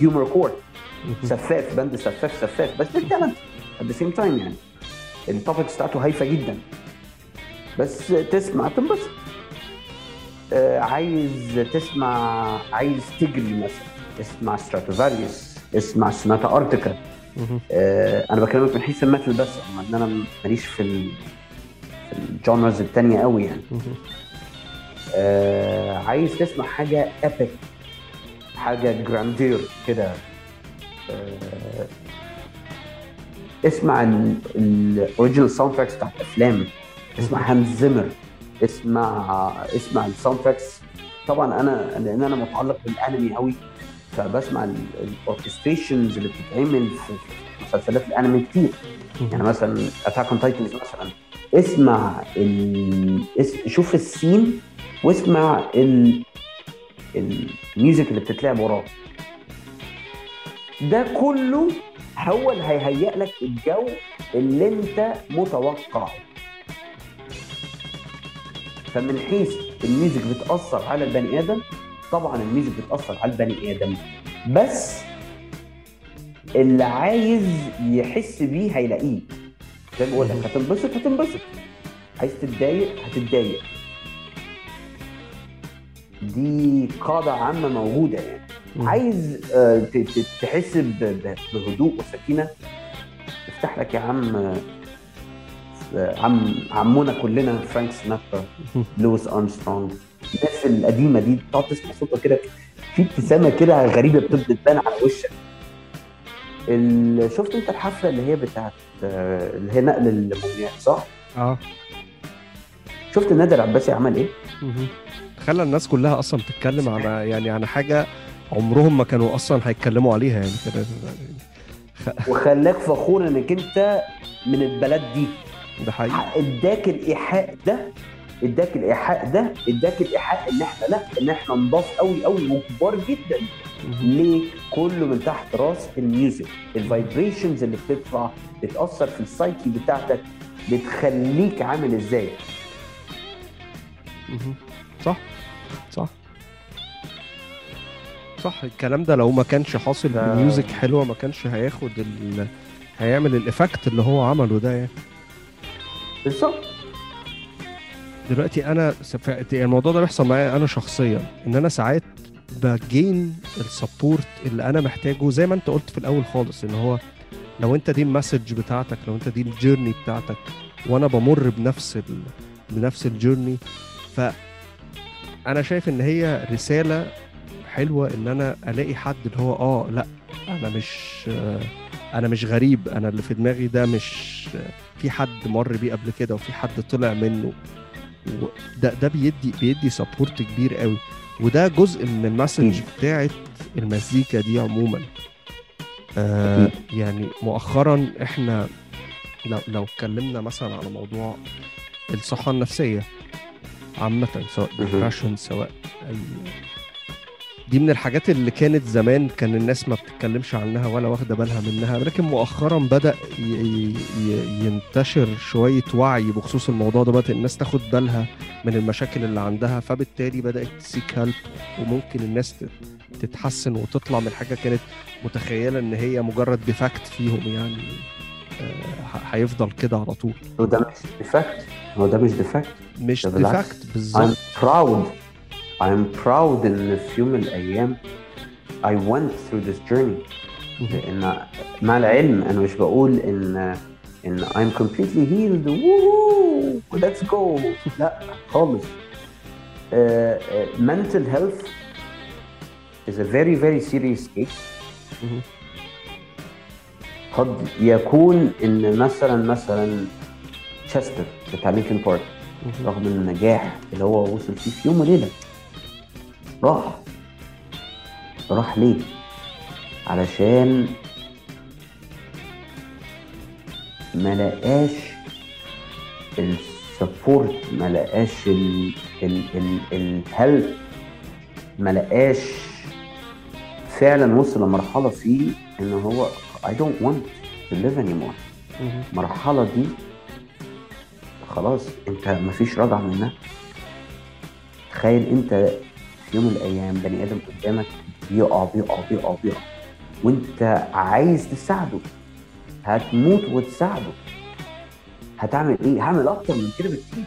humor core مهم. سفاف band سفاف سفاف. بس بال talent at the same time يعني. ال topics بتاعته هايفة جدا. بس تسمع تنبسط. آه، عايز تسمع عايز تجري مثلا. اسمع Stratovarius اسمع Sonata Arctica. آه، أنا بكلمك من حيث ال metal بس إن أنا ماليش في ال في ال genres التانية قوي يعني. آه، عايز تسمع حاجة epic حاجة grandeur كده. آه، اسمع ال original soundtracks بتاعت أفلام. اسمع Hans Zimmer اسمع اسمع ال soundtracks طبعا أنا لأن أنا متعلق بالأنمي قوي فبسمع ال orchestrations اللي بتتعمل في مسلسلات الأنمي كتير. يعني مثلا Attack on Titans مثلا. اسمع ال... اس... شوف ال scene واسمع ال... ال music اللي بتتلعب وراه. ده كله هو اللي هيهيئ لك الجو اللي أنت متوقعه. فمن حيث ال music بتأثر على البني آدم طبعا ال music بتأثر على البني آدم. بس اللي عايز يحس بيه هيلاقيه. زي ما بقول لك هتنبسط هتنبسط. عايز تتضايق هتتضايق. دي قاعدة عامة موجودة يعني. عايز آه، تحس بهدوء وسكينة. افتح لك يا عم عم عمونا كلنا فرانك سيناترا مهم. لويس أرمسترونج الناس القديمة دي تقعد تسمع صوتها كده في ابتسامة كده غريبة بتبدأ تبان على وشك شفت أنت الحفلة اللي هي بتاعت اللي هي نقل المومياء صح؟ آه شفت النادي العباسي عمل إيه؟ خلى الناس كلها أصلا تتكلم عن يعني عن حاجة عمرهم ما كانوا أصلا هيتكلموا عليها يعني كده وخلاك فخور إنك أنت من البلد دي ده حقيقي. اداك الإيحاء ده اداك الإيحاء ده اداك الإيحاء إن إحنا لا إن إحنا نضاف قوي قوي وكبار جدا. ليه؟ كله من تحت راس ال music. ال vibrations اللي بتطلع بتأثر في السايكي بتاعتك بتخليك عامل إزاي. صح صح. صح الكلام ده لو ما كانش حاصل ب music حلوة ما كانش هياخد ال... هيعمل ال effect اللي هو عمله ده يعني. بالظبط. دلوقتي أنا الموضوع ده بيحصل معايا أنا شخصيا إن أنا ساعات ب gain ال support اللي أنا محتاجه زي ما أنت قلت في الأول خالص ان هو لو أنت دي ال message بتاعتك لو أنت دي ال journey بتاعتك وأنا بمر بنفس ال... بنفس ال journey ف أنا شايف إن هي رسالة حلوة إن أنا ألاقي حد اللي هو آه لأ أنا مش آه، أنا مش غريب أنا اللي في دماغي ده مش في حد مر بيه قبل كده وفي حد طلع منه ده ده بيدي بيدي support كبير قوي وده جزء من ال message. بتاعت المزيكا دي عموما آه يعني مؤخرا إحنا لو لو اتكلمنا مثلا على موضوع الصحة النفسية عامة سواء. depression سواء أي دي من الحاجات اللي كانت زمان كان الناس ما بتتكلمش عنها ولا واخدة بالها منها لكن مؤخرا بدأ ينتشر شوية وعي بخصوص الموضوع ده بدأت الناس تاخد بالها من المشاكل اللي عندها فبالتالي بدأت ت seek help وممكن الناس تتحسن وتطلع من حاجة كانت متخيلة إن هي مجرد defect فيهم يعني آه، هيفضل كده على طول. هو ده مش defect هو ده مش defect مش. defect I'm بالظبط. Proud. I'm proud ان في يوم من الأيام I went through this journey. لأن مع العلم أنا مش بقول إن إن I'm completely healed. Woo let's go. لا خالص. Uh, uh, mental health is a very very serious case. قد يكون إن مثلا مثلا تشستر بتاع لينكن بارك. رغم النجاح اللي هو وصل فيه في يوم وليلة. راح راح ليه؟ علشان ما لقاش ال support ما لقاش ال ال ال ال help ما لقاش فعلا وصل لمرحلة فيه إن هو I don't want to live anymore. المرحله دي خلاص أنت مفيش رجعة منها تخيل أنت يوم من الأيام بني آدم قدامك بيقع بيقع بيقع بيقع. وأنت عايز تساعده. هتموت وتساعده. هتعمل إيه؟ هعمل أكتر من كده بكتير.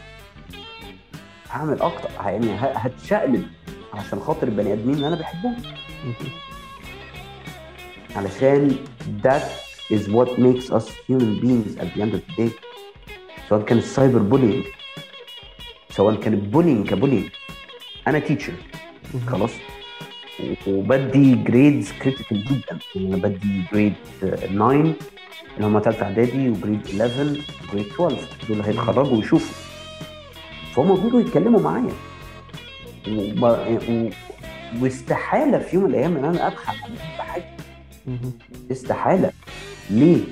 هعمل أكتر يعني هتشقلب عشان خاطر البني آدمين اللي أنا بحبهم. علشان that is what makes us human beings at the end of the day. سواء كان ال cyber bullying سواء كان ال bullying ك bullying أنا teacher خلاص. وبدي grades critical جدا. يعني أنا بدي grade 9 اللي هم ثالثه إعدادي و grade 11 و grade 12 دول هيتخرجوا ويشوفوا. فهم بيجوا يتكلموا معايا. واستحالة في يوم من الأيام إن أنا عليهم بحاجه استحالة. ليه؟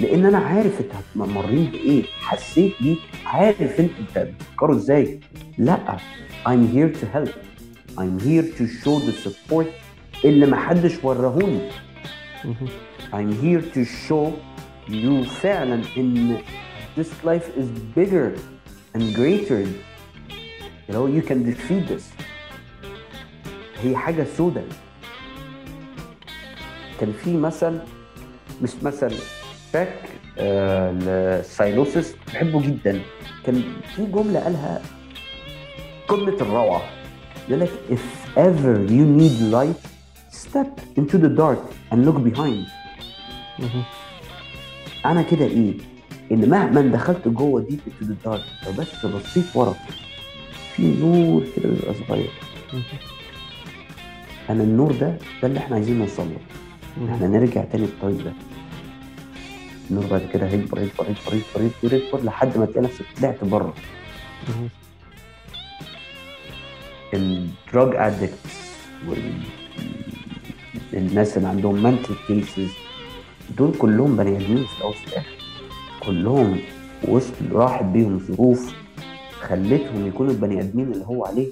لأن أنا عارف انت مريت بإيه. حسيت بيه عارف انت بتفكروا إزاي. لأ. I'm here to help. I'm here to show the support اللي ما حدش وراهوني I'm here to show you فعلا إن this life is bigger and greater. You know you can defeat this. هي حاجة سودة. كان في مثل مش مثل باك آه ل Sylosis بحبه جدا. كان في جملة قالها قمة الروعة. يقول لك if ever you need light step into the dark and look behind. أنا كده إيه؟ إن مهما دخلت جوه deep into the dark لو بس بصيت ورا في نور كده بيبقى صغير. أنا النور ده ده اللي إحنا عايزين نوصل له. إحنا نرجع تاني للطريق ده. النور بعد كده هيكبر يكبر يكبر يكبر يكبر يكبر لحد ما تلاقي نفسك طلعت بره. ال drug addicts والناس اللي عندهم mental cases دول كلهم بني آدمين في الأول وفي الآخر. كلهم وسط راحت بيهم ظروف خلتهم يكونوا البني آدمين اللي هو عليه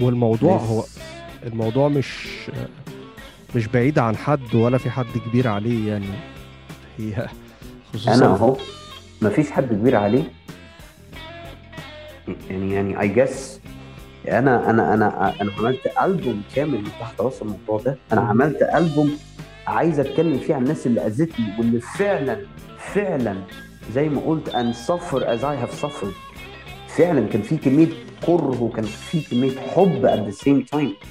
والموضوع بس هو الموضوع مش مش بعيد عن حد ولا في حد كبير عليه يعني. هي خصوصا أنا أهو مفيش حد كبير عليه. يعني يعني اي جس أنا أنا أنا أنا عملت ألبوم كامل تحت راس الموضوع ده. أنا عملت ألبوم عايز أتكلم فيه عن الناس اللي أذتني واللي فعلا فعلا زي ما قلت أن suffer as I have suffered. فعلا كان في كمية كره وكان في كمية حب at the same time.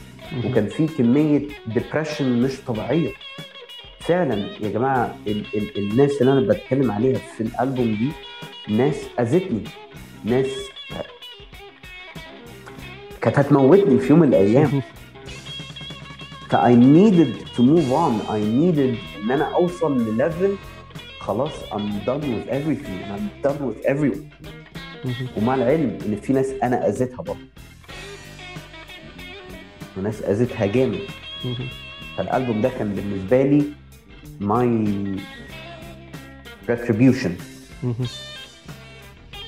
وكان في كمية depression مش طبيعية. فعلا يا جماعة ال ال الناس اللي أنا بتكلم عليها في الألبوم دي ناس أذتني. ناس كانت هتموتني في يوم من الأيام. (laughs) ف I needed to move on. I needed إن أنا أوصل لل level خلاص I'm done with everything. I'm done with everyone. ومع العلم إن في ناس أنا أذيتها برضه. وناس أذيتها جامد. فالألبوم ده كان بالنسبة لي my retribution.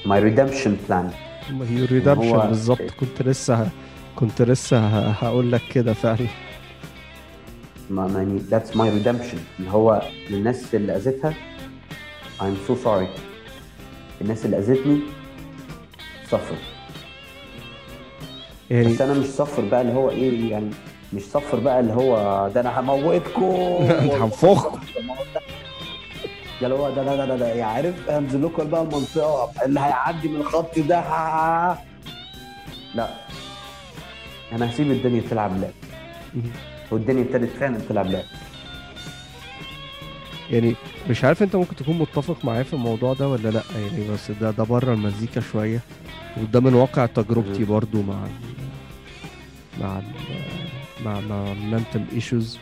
my redemption plan. هي ريدمشن بالظبط كنت لسه كنت لسه هقول لك كده فعلا. ما يعني that's my redemption. اللي هو للناس اللي أذيتها I'm so sorry. الناس اللي أذتني suffer. يعني بس أنا مش صفر بقى اللي هو إيه يعني مش صفر بقى اللي هو ده أنا هموتكم. (laughs) أنت هنفخكم. (laughs) ده اللي هو ده ده ده ده يا عارف هنزل لكم بقى المنطقة اللي هيعدي من الخط ده. لا. أنا هسيب الدنيا تلعب لعب. والدنيا ابتدت فعلا تلعب لعب. يعني مش عارف أنت ممكن تكون متفق معايا في الموضوع ده ولا لأ يعني بس ده ده بره المزيكا شوية. وده من واقع تجربتي. برضو مع ال مع ال مع مع mental ايشوز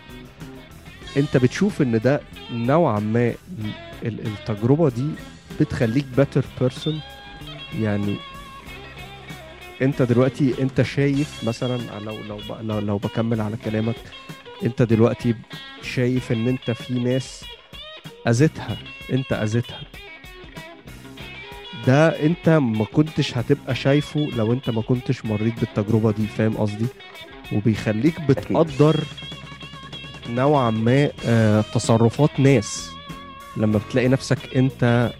انت بتشوف ان ده نوعا ما ال- التجربة دي بتخليك better person يعني انت دلوقتي انت شايف مثلا لو لو ب- لو, لو بكمل على كلامك انت دلوقتي شايف ان انت في ناس اذتها انت أذيتها. ده انت ما كنتش هتبقى شايفه لو انت ما كنتش مريت بالتجربة دي فاهم قصدي؟ وبيخليك بتقدر نوعا ما آه، تصرفات ناس. لما بتلاقي نفسك أنت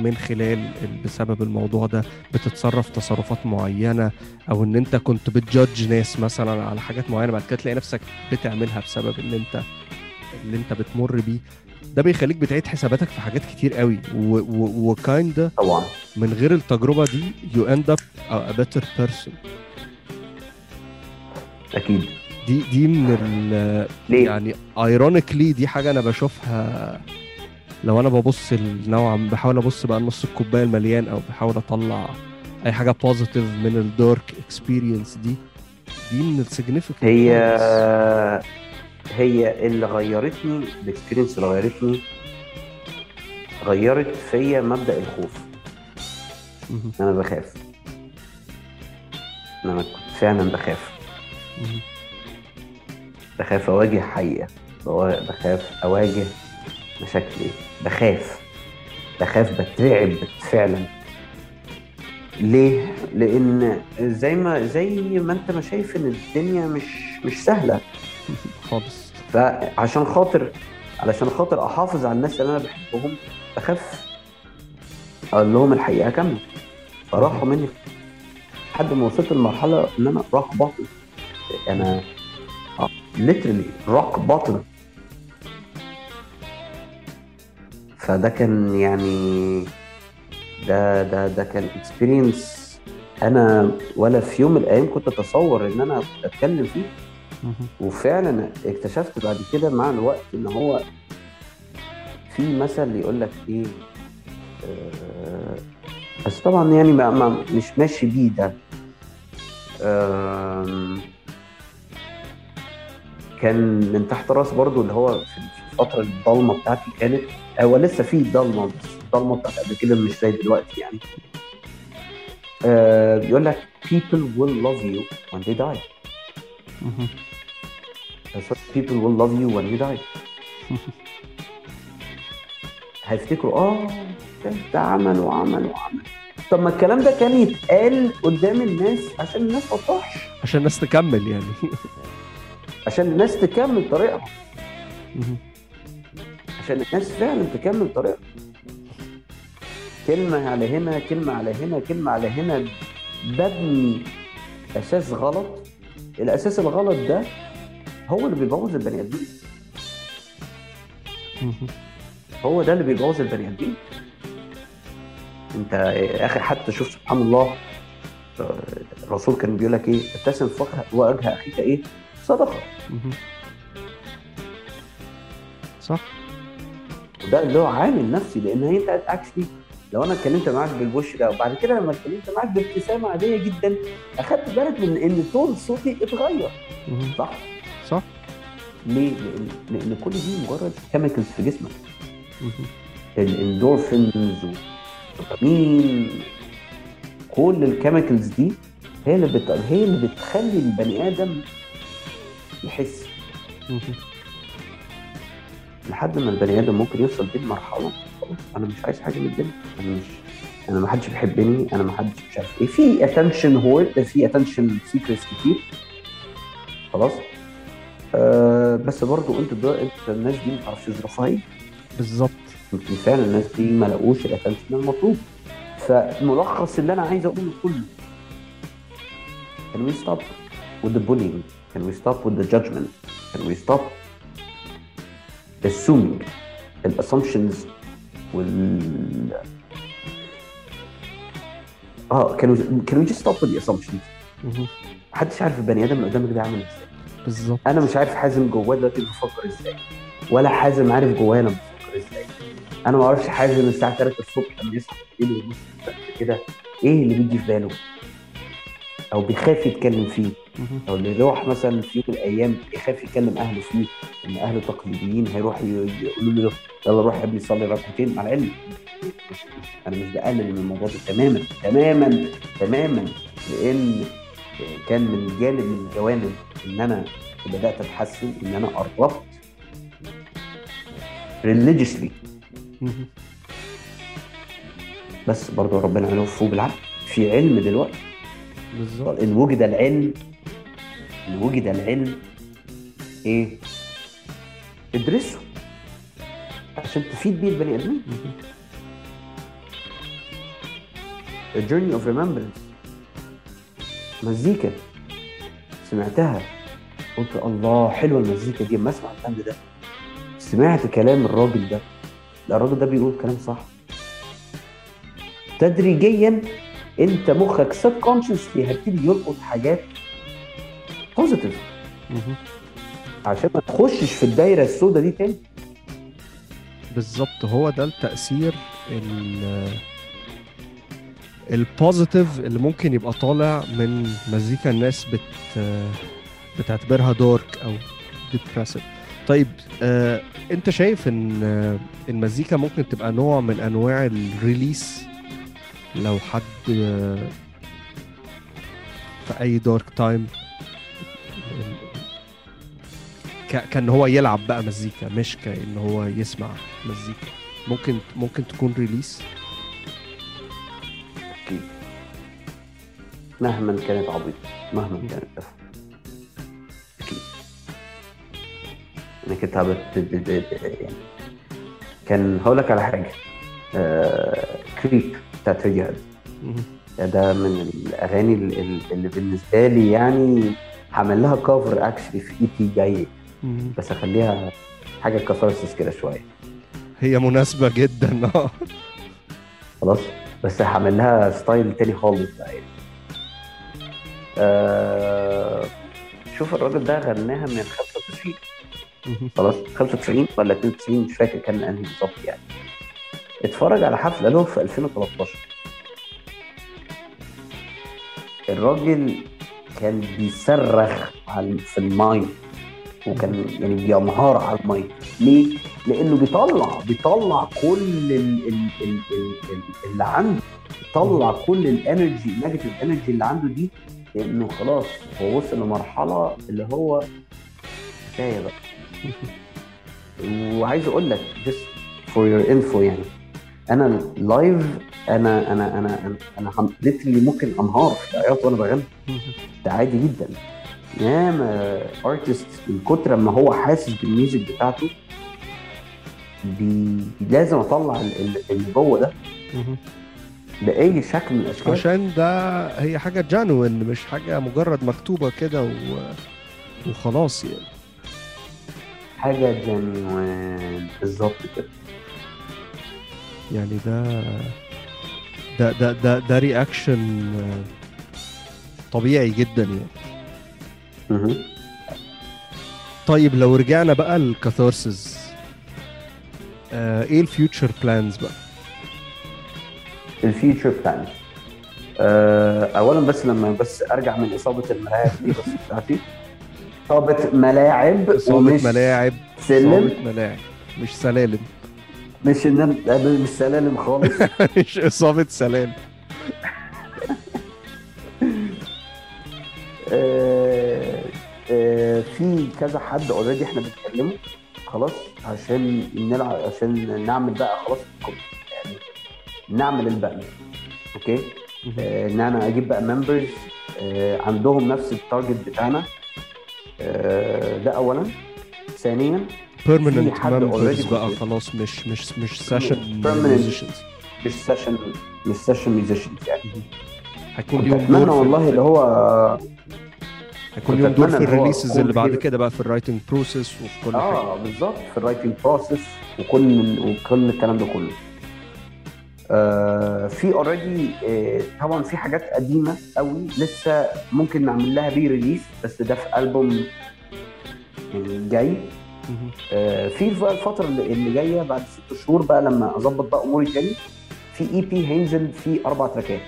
من خلال بسبب الموضوع ده بتتصرف تصرفات معينة أو إن أنت كنت بت judge ناس مثلا على حاجات معينة بعد كده تلاقي نفسك بتعملها بسبب إن أنت اللي أنت بتمر بيه. ده بيخليك بتعيد حساباتك في حاجات كتير قوي. و kinda طبعا. من غير التجربة دي you end up a better person أكيد. دي دي من ال ليه؟ يعني ironically دي حاجة أنا بشوفها لو أنا ببص نوعا بحاول أبص بقى نص الكوباية المليان أو بحاول أطلع أي حاجة positive من ال dark experience دي دي من ال significant هي هي اللي غيرتني ال experience اللي غيرتني غيرت فيا مبدأ الخوف. أنا بخاف. أنا كنت فعلا بخاف. بخاف أواجه حقيقة؟ بخاف أواجه مشاكلي بخاف بخاف بترعب فعلا. ليه؟ لأن زي ما زي ما أنت ما شايف إن الدنيا مش مش سهلة. (laughs) خالص. فعشان خاطر علشان خاطر أحافظ على الناس اللي أنا بحبهم بخاف أقول لهم الحقيقة كاملة. فراحوا مني لحد ما وصلت لمرحلة إن أنا rock bottom أنا literally rock bottom فده كان يعني ده ده ده كان experience أنا ولا في يوم من الأيام كنت أتصور إن أنا أتكلم فيه. وفعلا اكتشفت بعد كده مع الوقت إن هو في مثل يقول لك إيه آه بس طبعا يعني ما ما مش ماشي بيه ده. آه كان من تحت راس برضو اللي هو في الفترة الضلمة بتاعتي كانت هو لسه في ضلمة بس الضلمة بتاعت قبل كده مش زي دلوقتي يعني. آه بيقول لك people will love you when they die. people will love you when you die. هيفتكروا آه ده عمل وعمل وعمل. طب ما الكلام ده كان يتقال قدام الناس عشان الناس ما تطحش عشان الناس تكمل يعني. (laughs) عشان الناس تكمل طريقها. عشان الناس فعلا تكمل طريقها. كلمة على هنا كلمة على هنا كلمة على هنا ببني أساس غلط. الأساس الغلط ده هو اللي بيبوظ البني آدمين. هو ده اللي بيبوظ البني آدمين. انت أخي حتى شوف سبحان الله الرسول كان بيقول لك إيه؟ ابتسم في وجه أخيك إيه؟ صدقة. صح. وده اللي هو عامل نفسي لأن هي انت اكشلي لو أنا اتكلمت معاك بالوش ده وبعد كده لما اتكلمت معاك بابتسامه عادية جدا أخدت بالك من إن tone صوتي اتغير. صح؟ صح. ليه؟ لأن لأن كل دي مجرد chemicals في جسمك. الاندورفينز والدوبامين كل ال chemicals دي هي اللي بت... هي اللي بتخلي البني آدم يحس لحد ما البني آدم ممكن يوصل بيه لمرحله خلاص أنا مش عايز حاجة من الدنيا. أنا مش أنا ما حدش بيحبني أنا ما حدش مش عارف إيه. في attention هو في attention seekers كتير. خلاص؟ آه بس برضو انت ده انت الناس دي ما تعرفش ظروفها إيه بالظبط. يمكن فعلا الناس دي ما لقوش ال attention المطلوب. فملخص اللي أنا عايز أقوله كله stop with the bullying? Can we stop with the judgment? Can we stop assuming الاسsumptions وال آه كانوا كانوا just stop with the assumptions? محدش عارف البني آدم اللي قدامك ده عامل إزاي. بالظبط. أنا مش عارف حازم جواه دلوقتي بيفكر إزاي ولا حازم عارف جواه أنا بفكر إزاي. أنا ما أعرفش حازم الساعة 3 الصبح لما يصحى بالليل ويبص كده إيه اللي بيجي في باله؟ أو بيخاف يتكلم فيه؟ أو اللي يروح مثلا في يوم من الأيام يخاف يكلم أهله فيه إن أهله تقليديين هيروح يقولوا له يلا روح يا ابني صلي ركعتين. مع العلم مش أنا مش بقلل من الموضوع ده تماما تماما تماما لأن كان من جانب من الجوانب إن أنا بدأت أتحسن إن أنا قربت religiously. بس برضه ربنا يوفقه بالعقل في علم دلوقتي. بالظبط. ان وجد العلم وجد العلم إيه؟ ادرسه عشان تفيد بيه البني آدمين. A Journey of Remembrance. مزيكا. سمعتها. قلت الله حلوة المزيكا دي. اما أسمع الباند ده سمعت كلام الراجل ده. لا الراجل ده بيقول كلام صح. تدريجيا أنت مخك subconsciously هيبتدي يلقط حاجات positive. عشان ما تخشش في الدايرة السوداء دي تاني. بالظبط هو ده التأثير ال ال positive اللي ممكن يبقى طالع من مزيكا الناس بت بتعتبرها dark أو depressive طيب آه، أنت شايف إن آه، المزيكا ممكن تبقى نوع من أنواع ال release؟ لو حد آه، في أي dark time كان هو يلعب بقى مزيكا مش كان هو يسمع مزيكا. ممكن ممكن تكون release أكيد. مهما كانت عبيطة مهما كانت. تافهه أكيد. ب- ب- يعني كان هقول لك على حاجة. آه... Creep بتاعت Radiohead. ده من الأغاني ال- ال- اللي بالنسبة لي يعني هعمل لها cover actually في EP جاي. بس أخليها حاجة catharsis كده شوية. هي مناسبة جدا آه. خلاص. بس هعمل لها style تاني خالص بقى. يعني آه شوف الراجل ده غناها من 95 مهم. خلاص. 95 ولا 92 مش فاكر كان انهي بالظبط يعني. اتفرج على حفلة له في 2013 الراجل كان بيصرخ على في المايك وكان يعني بينهار على المايك ليه؟ لأنه بيطلع بيطلع كل ال ال ال ال ال اللي عنده. بيطلع كل ال energy ال negative energy اللي عنده دي. لأنه خلاص هو وصل لمرحلة اللي هو كفاية بقى. (laughs) وعايز أقول لك just for your info يعني أنا live أنا أنا أنا أنا, أنا literally ممكن أنهار في العياط وأنا بغني. ده عادي جدا. ياما artist من كتر ما هو حاسس بال music بتاعته بي... لازم أطلع ال- ال- اللي جوه ده. بأي شكل من الأشكال. عشان ده هي حاجة genuine مش حاجة مجرد مكتوبة كده و... وخلاص يعني. حاجة genuine بالظبط كده. يعني ده ده ده ده, ده reaction طبيعي جدا يعني. طيب لو رجعنا بقى ال Catharsis آه إيه ال future plans بقى؟ ال future plan آه، اولا بس لما بس أرجع من إصابة الملاعب دي بس بتاعتي إصابة ملاعب إصابة ومش ملاعب سلم. إصابة ملاعب مش سلالم. مش ان أنا- مش سلالم خالص. (laughs) مش إصابة سلالم. آه، آه، في كذا حد already إحنا بنتكلمه. خلاص عشان نلعب عشان نعمل بقى خلاص يعني نعمل الباقي okay؟ آه، إن أنا أجيب بقى members عندهم نفس ال target بتاعنا. ده اولا. ثانيا permanent members بقى. خلاص مش مش مش session. musicians مش session مش session musicians يعني هيكون ليهم دور والله في اللي هو هيكون ليهم دور في ال releases اللي بعد كده بقى في ال writing process وفي كل حاجة آه بالظبط في ال writing process وكل وكل الكلام ده كله آه في already آه طبعا في حاجات قديمة قوي لسه ممكن نعمل لها re-release بس ده في البوم جاي مهم. آه في بقى الفترة اللي جاية بعد ست شهور بقى لما أظبط بقى أموري تاني في EP هينزل فيه أربع تراكات.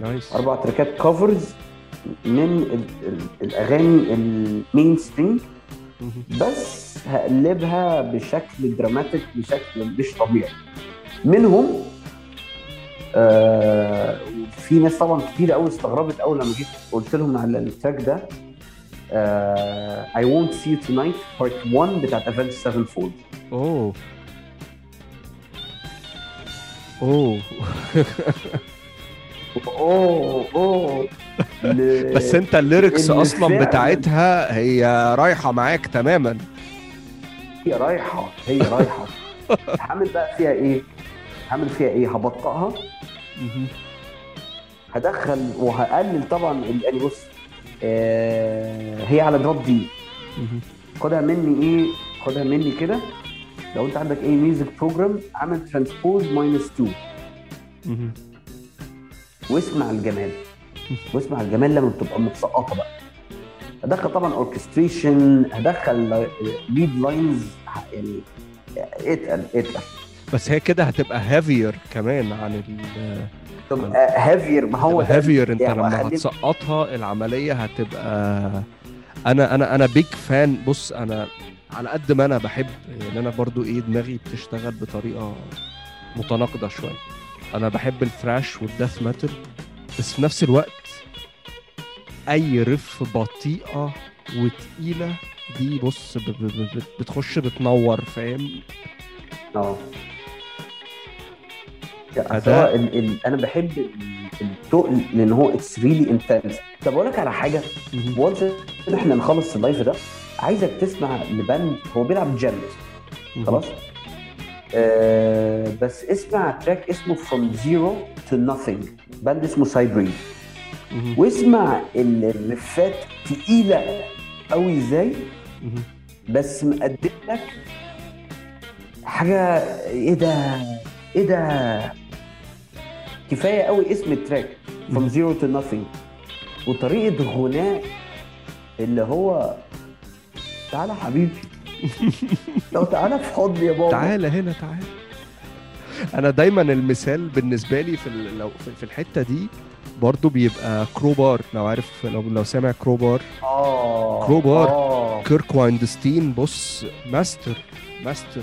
nice. أربع تراكات covers من ال- ال- الأغاني ال mainstream. بس هقلبها بشكل dramatic بشكل مش طبيعي. منهم آه في ناس طبعا كتير قوي استغربت أول لما جيت قلت لهم على ال track ده. آه I won't see you tonight part 1 بتاعت Avenged Sevenfold. أوه. أوه. (laughs) أوه أوه. (laughs) بس أنت ال lyrics أصلا بتاعتها هي رايحة معاك تماما. هي رايحة هي رايحة. (laughs) هعمل بقى فيها إيه؟ هعمل فيها إيه؟ هبطئها. هدخل وهقلل طبعا يعني بص آه هي على drop D. خدها مني إيه خدها مني كده لو أنت عندك إيه music program عامل transpose minus 2 مهم. واسمع الجمال واسمع الجمال لما بتبقى متسقطة بقى هدخل طبعا orchestration هدخل lead lines يعني اتقل اتقل بس هي كده هتبقى heavier كمان عن ال تبقى heavier ما هو heavier انت يعني لما هتسقطها العملية هتبقى أنا أنا أنا big fan بص أنا على قد ما أنا بحب يعني أنا برضو إيه دماغي بتشتغل بطريقة متناقضة شوية. أنا بحب ال thrash وال death metal بس في نفس الوقت أي riff بطيئة وتقيلة دي بص بتخش بتنور فاهم؟ آه. هو ال ال أنا بحب ال- التقل لأن هو it's really intense طب أقول لك على حاجة. once إن إحنا نخلص ال live ده عايزك تسمع ل band هو بيلعب جامد خلاص؟ آه بس اسمع track اسمه From Zero to Nothing. band اسمه مهم. واسمع ال- الرفات تقيلة قوي إزاي. بس مقدم لك حاجة إيه ده؟ إيه ده؟ كفاية قوي اسم التراك From مم. Zero to Nothing. وطريقة غناء اللي هو تعالى حبيبي. (laughs) لو تعالى في حضني يا بابا. تعالى هنا تعالى. أنا دايما المثال بالنسبة لي في لو في- الحتة دي برضو بيبقى Crowbar لو عارف لو لو سامع Crowbar آه Crowbar. آه. Kirk Windstein بص master master.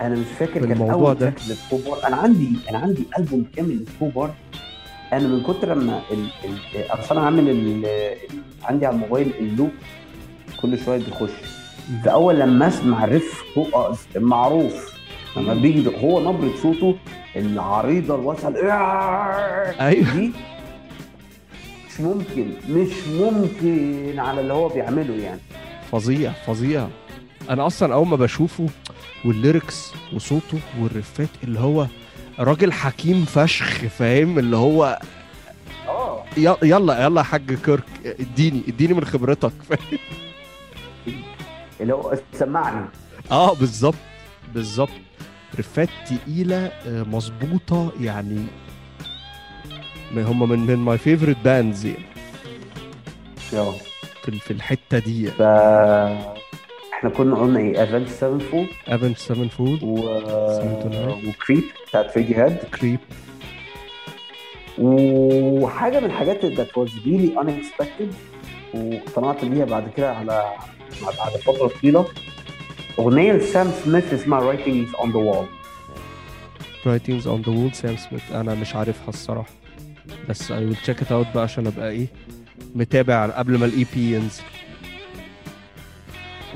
أنا مش فاكر كان أول ده. track لل Crowbar. أنا عندي أنا عندي ألبوم كامل لل Crowbar. أنا من كتر ما ال... ال... أصل أنا عامل ال... عندي على الموبايل ال loop كل شوية بيخش. فأول لما أسمع الريف هو معروف. لما بيجي هو نبرة صوته العريضة الواسعه ال- أيوه. دي مش ممكن مش ممكن على اللي هو بيعمله يعني. فظيع فظيع. أنا أصلا أول ما بشوفه والليركس وصوته والرفات اللي هو راجل حكيم فشخ فاهم؟ اللي هو آه. يلا يلا يا حاج كيرك اديني اديني من خبرتك فاهم؟ اللي هو سمعني. آه بالظبط بالظبط. riff ات تقيلة آه، مظبوطة يعني هم من من my favorite bands يعني. في ال- في الحتة دي ف إحنا كنا قلنا إيه Avenged Sevenfold Avenged Sevenfold و... و Creep بتاعت Radiohead Creep وحاجة من الحاجات that was really unexpected واقتنعت بيها بعد كده على بعد فترة طويلة. أغنية ل Sam Smith اسمها Writings on the Wall. Writings on the Wall Sam Smith. أنا مش عارفها الصراحة. بس I will check it out بقى عشان أبقى إيه متابع قبل ما ال EP ينزل.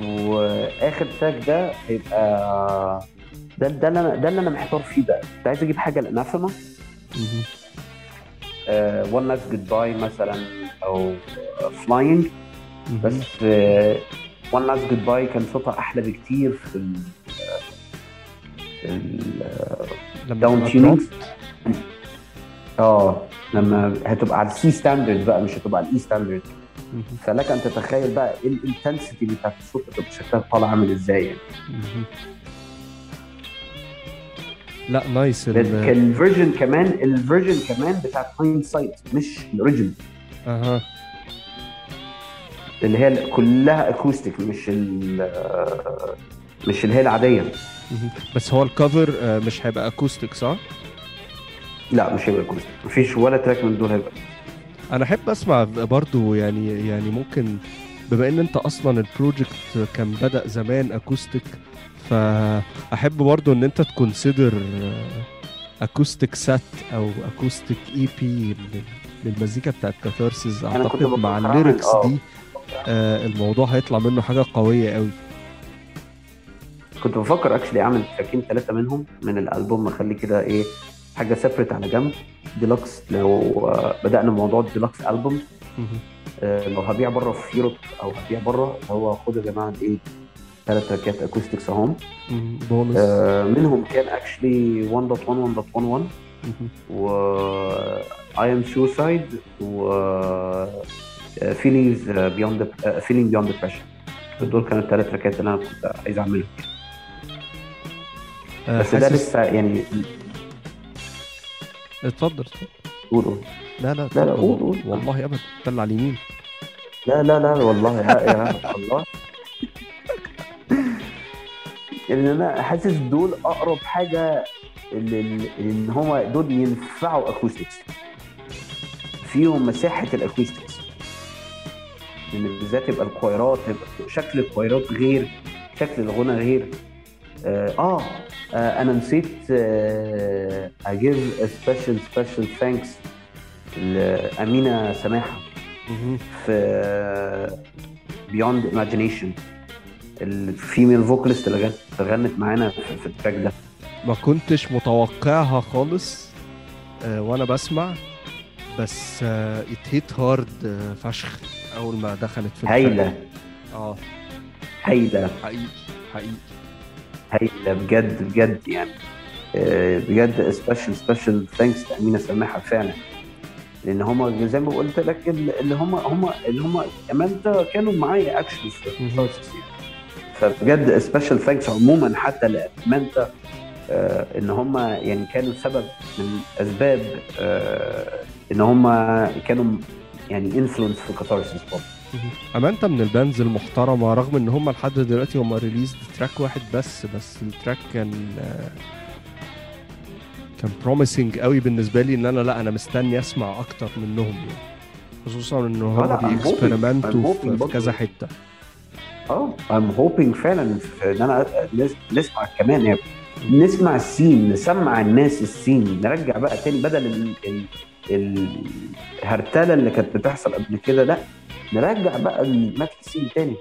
واخر track ده هيبقى ده ده اللي أنا ده اللي أنا محتار فيه بقى كنت عايز أجيب حاجة ل Anathema مهم. One Last Goodbye مثلا أو Flying. بس One Last Goodbye كان صوتها أحلى بكتير في ال في ال لما down تبقى tuning. آه لما هتبقى على ال C standard بقى مش هتبقى على ال E standard مهم. فلك أن تتخيل بقى إيه ال intensity بتاعت الصوت شكلها طالع عامل إزاي يعني. لا nice ال- ال version كمان ال version كمان بتاعت Hindsight مش ال origin أها. اللي هي كلها acoustic مش ال مش اللي هي العادية. بس هو ال cover آه، مش هيبقى acoustic صح؟ لا مش هيبقى acoustic مفيش ولا track من دول هيبقى أنا أحب أسمع برضو يعني يعني ممكن بما إن أنت أصلا ال project كان بدأ زمان acoustic فأحب برضو إن أنت ت consider acoustic set أو acoustic EP للمزيكا بتاعت Catharsis أعتقد مع ال lyrics آه. دي آه الموضوع هيطلع منه حاجة قوية قوي كنت بفكر actually أعمل track ين ثلاثة منهم من الألبوم اخلي كده إيه حاجة separate على جنب ديلوكس لو آه، بدأنا موضوع ال deluxe album. آه، لو هبيع بره في Europe أو هبيع بره هو خدوا يا جماعة إيه ثلاث track ات acoustics اهم آه، منهم كان actually 1.1 1.11 مهم. و I Am Suicide و Feelings Beyond Feeling Beyond Depression دول كانوا الثلاث track ات اللي أنا كنت عايز أعملهم. آه، بس ده لسه يعني اتفضل. اتفضل قول قول. لا لا لا، قول، قول. والله ابدا. اللي على اليمين. لا لا لا والله يا الله. ان أنا حاسس دول أقرب حاجة ان هو دول ينفعوا acoustics فيهم مساحة ال acoustics ان بالذات يبقى ال choir ات يبقى شكل ال choir ات غير شكل الغنى غير. آه, آه, آه أنا نسيت I give a special special thanks لأمينة سماحة مهم. في Beyond Imagination ال female vocalist اللي غنت غنت معانا في, ال track ده. ما كنتش متوقعها خالص آه، وأنا بسمع بس it hit hard فشخ أول ما دخلت في. هايلة. آه. هايلة. حقيقي حقيقي. هايلة بجد بجد يعني. آه، بجد special special thanks لأمينة سماحة فعلا. لأن هم زي ما قلت لك اللي هم هم اللي هم Amanta كانوا معايا actually في. ال process يعني. فبجد special thanks عموما حتى ل Amanta آه، إن هم يعني كانوا سبب من أسباب آه، إن هم كانوا يعني influence في Catharsis برضه. مهم. Amanta من ال bands المحترمة رغم إن هم لحد دلوقتي هم release track واحد بس بس ال track كان آه، كان promising قوي بالنسبة لي إن أنا لأ أنا مستني أسمع أكتر منهم يعني خصوصا إن هم بي experiment وا في-. كذا حتة I'm hoping فعلا إن أنا نس- نسمع كمان يعني نسمع ال scene نسمع الناس ال scene نرجع بقى تاني بدل ال ال الهرتله اللي كانت بتحصل قبل كده لأ نرجع بقى ل metal scene تاني.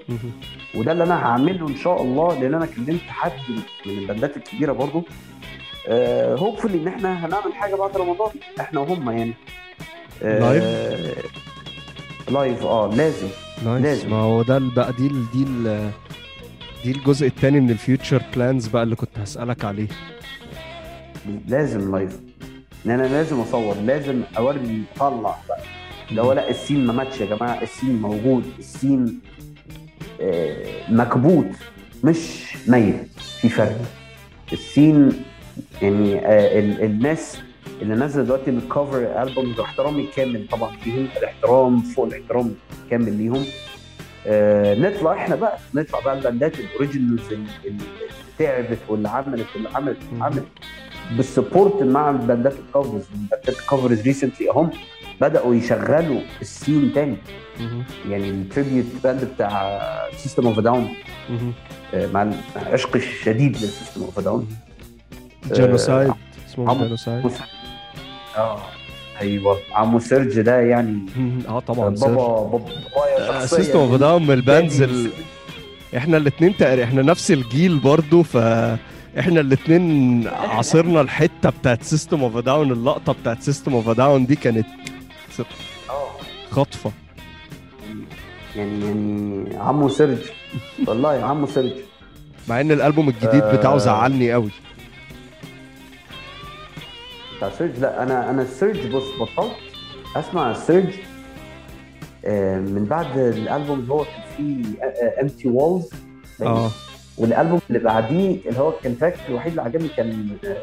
وده اللي أنا هعمله إن شاء الله لأن أنا كلمت حد من ال band ات الكبيرة برضو. hopefully إن إحنا هنعمل حاجة بعد رمضان. إحنا وهم يعني. آه، live آه لازم. nice لازم. ما هو ده بقى دي ال دي ال دي الجزء الثاني من ال future plans بقى اللي كنت هسألك عليه. لازم live إن أنا لازم أصور لازم أوري أطلع. بقى اللي هو لا ال scene ما ماتش يا جماعة ال scene موجود ال scene آه، مكبوت مش ميت في فرق. ال scene يعني آه، ال- الناس اللي نازلة دلوقتي بال cover album باحترامي كامل طبعا ليهم الاحترام فوق الاحترام كامل ليهم. آه نطلع إحنا بقى نطلع بقى ال band ات ال originals اللي اللي تعبت واللي عملت واللي عملت واللي عملت. بال support مع الباندات ال covers الباندات ال covers recently اهم بدأوا يشغلوا ال scene تاني. يعني ال tribute band بتاع System of a Down. مع العشق الشديد لل System of a Down genocide اسمه. genocide آه أيوه عمو سيرج ده يعني. آه طبعا بابا بابا بابايا System of a Down من ال bands ال... إحنا الاثنين تقريبا إحنا نفس الجيل برضو ف إحنا الاثنين عاصرنا الحتة بتاعت System of a Down اللقطة بتاعت System of a Down دي كانت آه. خطفة. يعني يعني عمو سيرج والله عمو سيرج مع إن الألبوم الجديد بتاعه آه. زعلني قوي. بتاع سيرج لا أنا أنا السيرج بص بطلت أسمع السيرج آه، من بعد الألبوم اللي هو كان فيه Empty Walls آه. والألبوم اللي بعديه اللي هو كان track الوحيد اللي عجبني كان آه،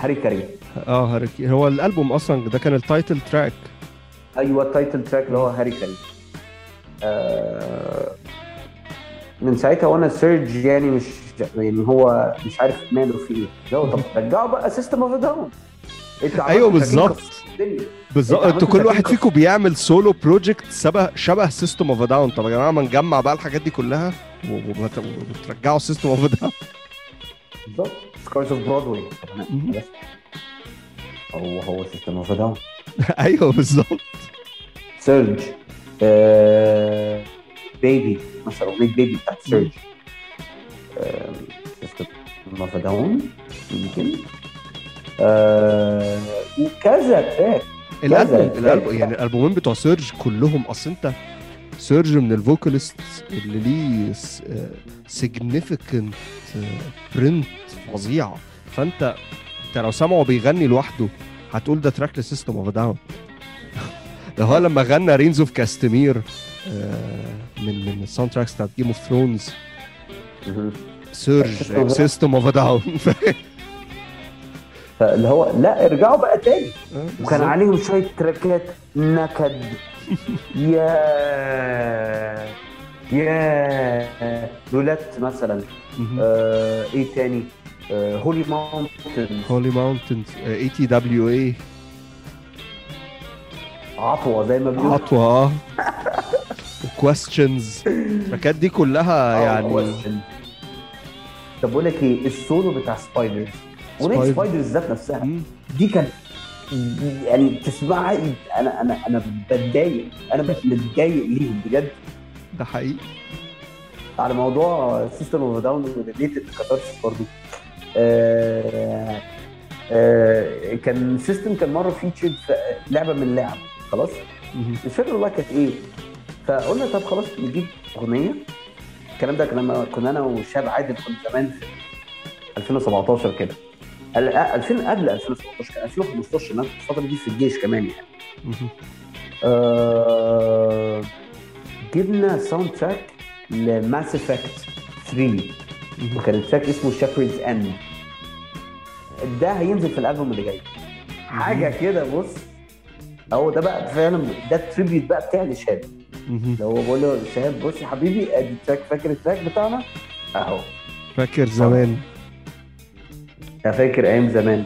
Harakiri. آه Harakiri هو الألبوم أصلا ده كان ال title track أيوه ال title track اللي هو Harakiri آه، من ساعتها وأنا سيرج يعني مش يعني هو مش عارف ماله في إيه. هو طب رجعوا بقى System of a Down أيوه بالظبط. بالظبط. أنتوا كل واحد. فيكم بيعمل solo project شبه شبه System of a Down طب يا جماعة ما نجمع بقى الحاجات دي كلها وترجعوا System of a Down بالظبط. Scars on Broadway. هو هو System of a Down (laughs) أيوه بالظبط. سيرج Baby مثلا أغنية Baby بتاعت سيرج of a Down يمكن. آه، وكذا track الالبوم الالبوم. يعني الألبومين بتوع سيرج كلهم أصل أنت سيرج من ال vocalist اللي ليه significant print فظيعة. فانت أنت لو سامعه بيغني لوحده هتقول ده track ل System of a Down ده هو لما غنى Rains of Castamere آه، من من ال soundtracks بتاعت Game of Thrones. سيرج System of a Down فاللي هو لا ارجعوا بقى تاني. وكان عليهم شوية تراكات. نكد. (laughs) يا يا رولات مثلا. آه إيه تاني؟ آه Holy Mountain Holy Mountain ATWA عطوة زي ما بيقولوا. عطوة آه. كويستشنز التراكات دي كلها آه، يعني. طب بقول لك إيه السولو بتاع Spiders اغنيه Spider. Spiders ذات نفسها؟ مم. دي كانت يعني تسمعها أنا أنا أنا بتضايق أنا متضايق ليهم بجد. ده حقيقي. على موضوع System of a Down و related Catharsis برضه آه آه كان سيستم كان مرة featured في لعبة من اللعب خلاص. مش فاكر والله كانت إيه فقلنا طب خلاص نجيب أغنية الكلام ده كان لما كنا أنا وشهاب عادل كنا زمان في 2017 كده ال- آه، 2000 قبل 2017 كان 2015 أنا الفترة دي في الجيش كمان يعني. آه جبنا soundtrack ل Mass Effect 3 مهم. وكان ال track اسمه Shepard's End ده هينزل في الألبوم اللي جاي. حاجة كده بص. هو ده بقى فعلا ده ال tribute بقى بتاع لشهاب. لو هو بقول له شهاب بص يا حبيبي أدي ال track. فاكر ال track بتاعنا؟ أهو. فاكر زمان. فاكر أيام زمان.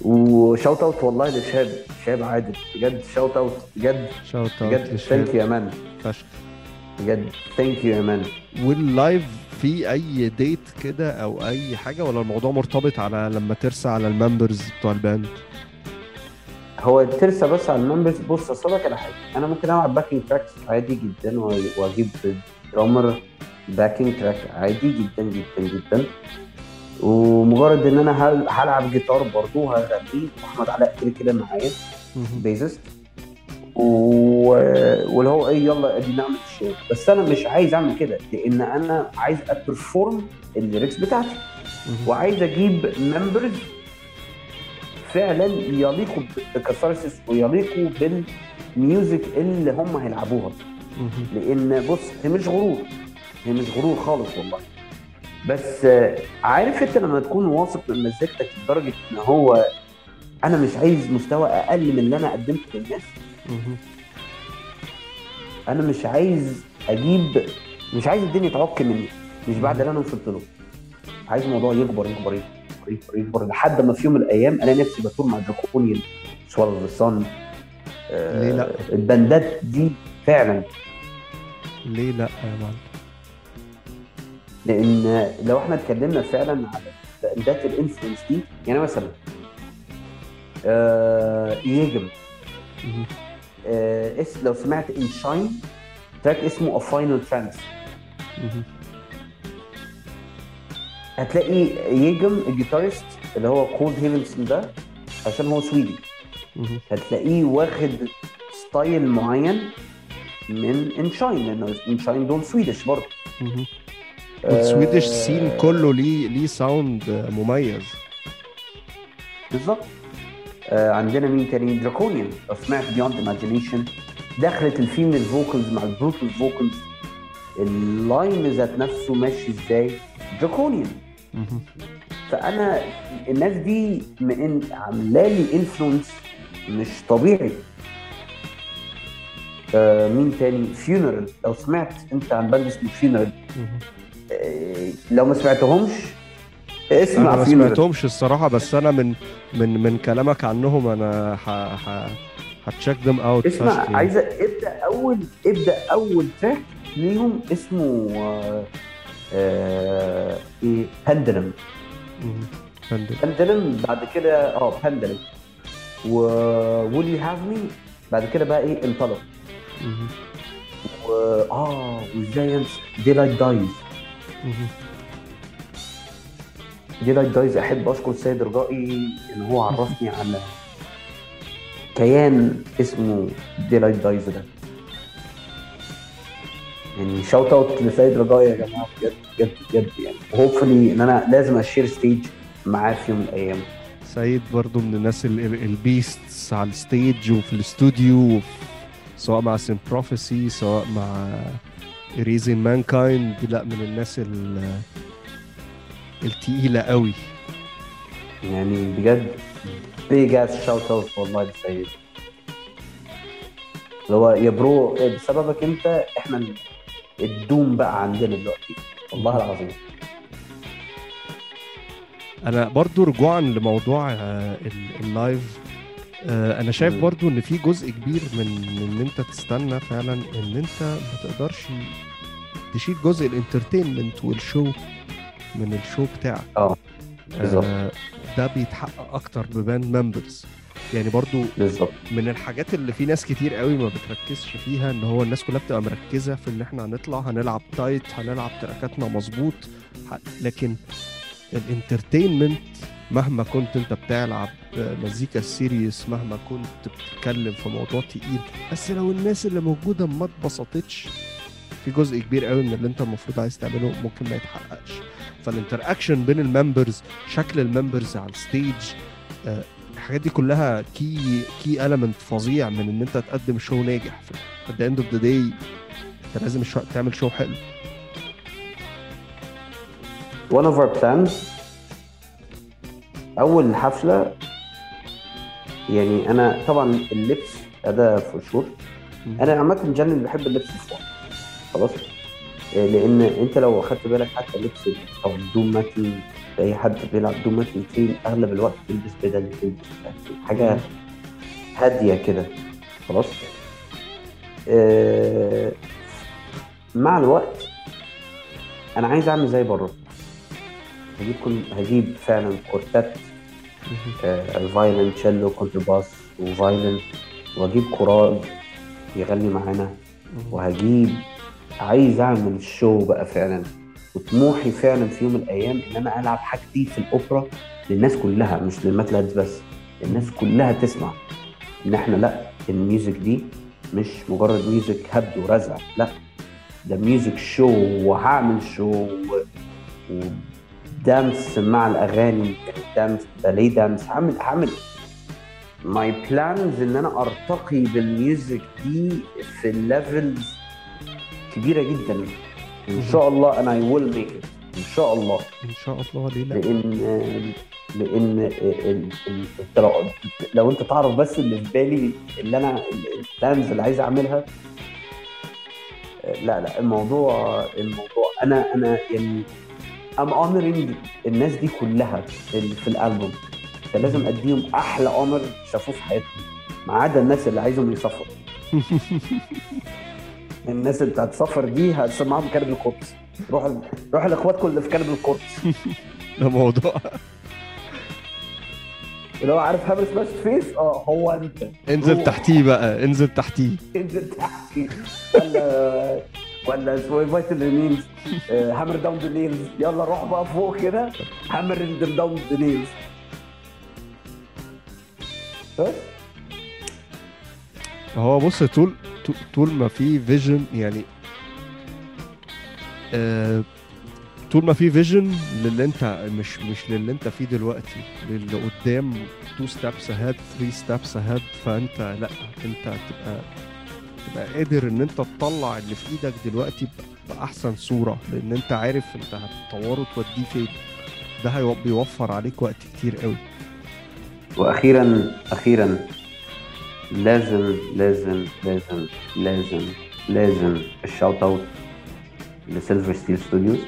و shout out والله لشهاب. شهاب عادل. بجد shout out. بجد. shout out بجد. thank you يا man فشخ. بجد. thank you يا man وال live في أي date كده أو أي حاجة؟ ولا الموضوع مرتبط على لما ترسى على ال members بتوع ال band؟ هو ترسى بس على ال members. بص أصل لك على حاجة. أنا ممكن ألعب backing tracks عادي جدا وأجيب drummer backing track عادي جدا جدا جدا. ومجرد إن أنا هل- هلعب جيتار برضه هغني وأحمد علاء كده كده معايا. Bassist. واللي هو إيه يلا ادي نعمل ال show بس أنا مش عايز أعمل كده لأن أنا عايز ا perform ال lyrics بتاعتي. وعايز أجيب members فعلا يليقوا ب Catharsis ويليقوا بال music اللي هم هيلعبوها. لأن بص هي مش غرور هي مش غرور خالص والله بس عارف أنت لما تكون واثق من مزيكتك لدرجة إن هو أنا مش عايز مستوى أقل من اللي أنا قدمته للناس. أنا مش عايز أجيب مش عايز الدنيا تعك مني. مش بعد اللي أنا وصلت له. عايز الموضوع يكبر يكبر يكبر يكبر, يكبر لحد ما في يوم من الأيام أنا نفسي ب tour مع Draconian Swallow the Sun ليه لأ؟ البندات دي فعلا. ليه لأ يا معلم؟ لأن لو إحنا اتكلمنا فعلا على بندات ال influence دي يعني مثلا آه يجم. آه اس لو سمعت ان شاين تراك اسمه A Final Trance. هتلاقي يجم الجيتارست اللي هو كولد هيفنسون ده عشان هو سويدي. هتلاقيه واخد ستايل معين من انشاين لأنه انشاين دول سويدش برضه مهم. والسويدش آه، سين كله ليه ليه ساوند مميز بالظبط آه عندنا مين تاني؟ Draconian. لو سمعت beyond imagination دخلت ال female vocals مع ال brutal vocals ال line ذات نفسه ماشي إزاي؟ Draconian. فأنا الناس دي من عاملة لي influence مش طبيعي. آه مين تاني؟ Funeral لو سمعت أنت عن band اسمه Funeral. آه لو ما سمعتهمش اسمع أنا ما سمعتهمش الصراحة بس أنا من من من كلامك عنهم أنا ح ح هتشيك ذم اوت اسمع عايزة ابدأ أول ابدأ أول تراك ليهم اسمه آه آه إيه؟ بندلم بندلم بعد كده آه بندلم و ويل يو هاف مي بعد كده بقى إيه؟ انطلق و آه وازاي انسى دي لايت دايز دي لايت دايز احب اشكر السيد رجائي ان هو عرفني (laughs) على كيان اسمه دي لايت دايز ده. يعني شوت اوت لسيد رجائي يا جماعة بجد بجد بجد يعني. وهوبفلي ان أنا لازم اشير ستيج معاه في يوم من الأيام. سيد برضو من الناس البيستس على الستيج وفي الاستوديو سواء مع سين بروفيسي سواء مع Risen Mankind لا من الناس التقيلة قوي. يعني بجد big ass shout out والله لسيد اللي هو يا bro بسببك أنت إحنا ال doom بقى عندنا دلوقتي. والله العظيم. أنا برضو رجوعا لموضوع آه، ال live آه، أنا شايف برضو إن في جزء كبير من إن أنت تستنى فعلا إن أنت ما تقدرش تشيل جزء ال entertainment وال show من ال show بتاعك. آه بالظبط. آه، ده بيتحقق أكتر ب band members يعني برضو بالظبط. من الحاجات اللي في ناس كتير قوي ما بتركزش فيها إن هو الناس كلها بتبقى مركزة في إن إحنا هنطلع هنلعب tight هنلعب تراكاتنا مظبوط. لكن ال entertainment مهما كنت أنت بتلعب مزيكا serious مهما كنت بتتكلم في موضوع تقيل بس لو الناس اللي موجودة ما اتبسطتش في جزء كبير قوي من اللي انت المفروض عايز تعمله ممكن ما يتحققش. فال interaction بين ال members شكل ال members على ال stage آه، الحاجات دي كلها key key element فظيع من إن أنت تقدم show ناجح. في the end of the day أنت لازم تعمل show حلو. One of our plans أول حفلة يعني أنا طبعا اللبس ده for sure أنا عامة جنن بحب اللبس الفوق خلاص. لأن أنت لو أخدت بالك حتى لبس أو doom metal أي حد بيلعب doom metal تلاقيه أغلب الوقت بيلبس بدل بيلبس حاجة هادية كده. خلاص. آه مع الوقت أنا عايز أعمل زي بره. هجيب كل هجيب فعلا quartet آه violin cello contrabass و violin وأجيب كورال يغني معانا. وهجيب عايز أعمل show بقى فعلا وطموحي فعلا في يوم من الأيام إن أنا ألعب حاجتي في الأوبرا للناس كلها مش للماتلات بس الناس كلها تسمع إن إحنا لأ ال music دي مش مجرد music هبد ورزع لأ ده music show وهعمل show و dance مع الأغاني dance باليه dance هعمل هعمل. my plans إن أنا أرتقي بال music دي في ال levels كبيرة جدا. إن شاء الله أنا I will make إن شاء الله. إن شاء الله ليه لا لأن لأن لو أنت تعرف بس اللي في بالي اللي أنا البلانز اللي عايز أعملها لا لا الموضوع الموضوع أنا أنا يعني ام اونرينج الناس دي كلها اللي في الالبوم فلازم أديهم أحلى اونر شافوه في حياتهم. ما عدا الناس اللي عايزهم يسافروا (laughs) الناس اللي بتاعت سفر دي هتسمعهم كلب القدس. روح روح لإخواتكم اللي في كلب القدس. (laughs) ده موضوع. اللي هو عارف هامر سماش فيس؟ آه هو أنت. انزل. تحتيه بقى انزل تحتيه. انزل تحتيه. ولا ولا اسمه إيه؟ مينز هامر داون ذا نيلز. يلا روح بقى فوق كده. هامر داون ذا نيلز. هو بص طول طول ما في vision يعني آه طول ما في vision للي انت مش مش للي انت فيه دلوقتي للي قدام two steps ahead 3 steps ahead فانت لا انت تبقى تبقى قادر ان انت تطلع اللي في إيدك دلوقتي بأحسن صورة لأن انت عارف انت هتطوره توديه فين. ده بيوفر عليك وقت كتير قوي. وأخيرا أخيرا لازم لازم لازم لازم لازم ال shout out ل Silver Steel Studios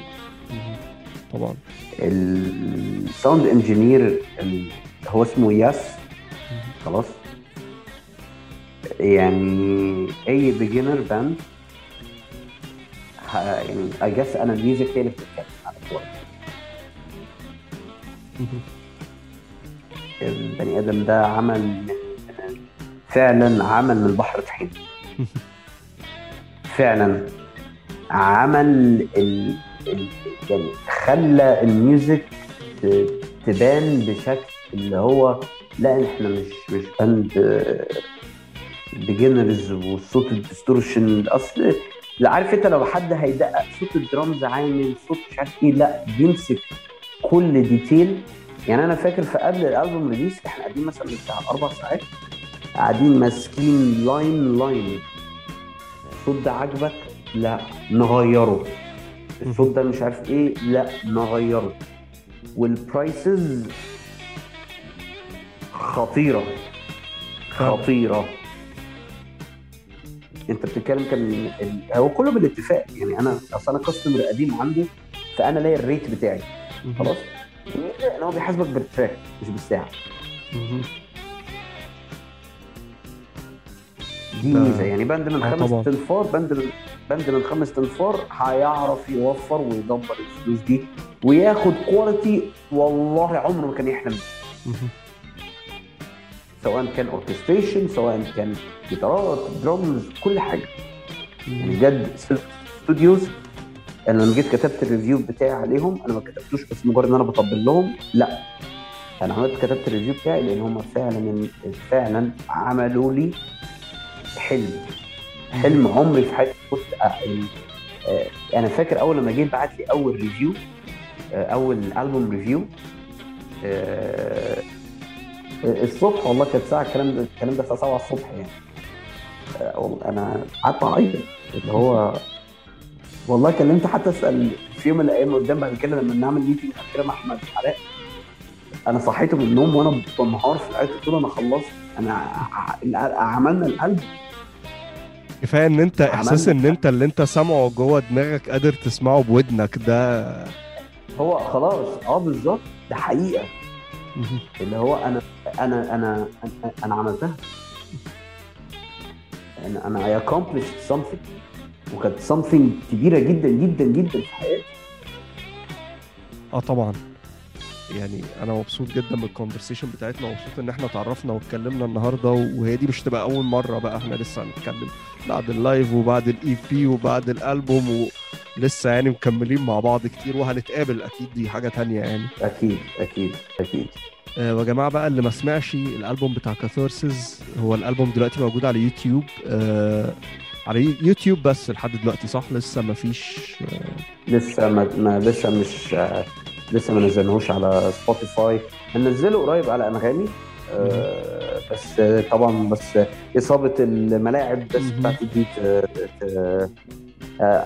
طبعا. ال sound engineer هو اسمه ياس. خلاص. يعني أي beginner band يعني I guess أنا ال music هي اللي بتتكلم على البني آدم ده عمل من فعلا عمل من البحر طحين. فعلا عمل ال... ال... يعني خلى ال music تبان بشكل اللي هو لا إحنا مش مش band beginners والصوت ال distortion أصل لا عارف أنت لو حد هيدقق صوت الدرامز عامل صوت مش عارف إيه لا بيمسك كل detail يعني أنا فاكر في قبل ال album release إحنا قاعدين مثلا بتاع أربع ساعات قاعدين ماسكين line line. الصوت ده عاجبك؟ لا نغيره. الصوت ده مش عارف إيه؟ لا نغيره. وال prices خطيرة. خطيرة. انت بتتكلم كان هو كله بالاتفاق. يعني أنا أصل أنا customer قديم عنده فأنا ليا ال rate بتاعي. خلاص؟ الميزه ان هو بيحاسبك بال track مش بالساعة. دي ميزه يعني band من آه خمس. تنفار band من band من خمس تنفار هيعرف يوفر ويدبر الفلوس دي وياخد quality والله عمره ما كان يحلم. سواء كان orchestration سواء كان جيتارات درامز كل حاجة. يعني بجد studios أنا لما جيت كتبت ال review بتاعي عليهم أنا ما كتبتوش بس مجرد إن أنا بطبل لهم لا. أنا عملت كتبت ال review بتاعي لأن هم فعلا فعلا عملوا لي حلم. حلم عمري في حياتي. كنت أ- آه، أنا فاكر أول لما جيت بعت لي أول review آه، أول album review آه، الصبح والله كانت ساعه الكلام ده الكلام ده الساعة 7 الصبح يعني. آه، والله أنا قعدت أعيط. اللي هو والله كلمت حتى أسأل في يوم من الأيام قدام بعد كده لما نعمل ميتنج كده مع أحمد علاء أنا صحيته من النوم وأنا بنهار في العيط قلت له أنا خلصت. أنا عملنا القلب كفاية إن أنت إحساس إن أنت اللي أنت سامعه جوه دماغك قادر تسمعه بودنك ده هو خلاص آه بالظبط ده حقيقة. اللي هو أنا أنا أنا أنا, أنا عملتها. أنا أنا I accomplished something. وكانت something كبيرة جدا جدا جدا في حياتي. آه طبعا. يعني أنا مبسوط جدا بال conversation بتاعتنا ومبسوط إن إحنا اتعرفنا واتكلمنا النهارده وهي دي مش تبقى أول مرة بقى إحنا لسه هنتكلم. بعد ال live وبعد ال EP وبعد الالبوم ولسه يعني مكملين مع بعض كتير وهنتقابل. أكيد دي حاجة تانية يعني. أكيد أكيد أكيد. آه، جماعة بقى اللي ما سمعش الالبوم بتاع Catharsis هو الالبوم دلوقتي موجود على يوتيوب آه على يوتيوب بس لحد دلوقتي صح؟ لسه ما فيش آه لسه ما, ما لسه مش آه، لسه ما نزلناهوش على Spotify هننزله قريب على أنغامي. آه، بس آه، طبعا بس آه، إصابة الملاعب بس. بتاعت دي آه،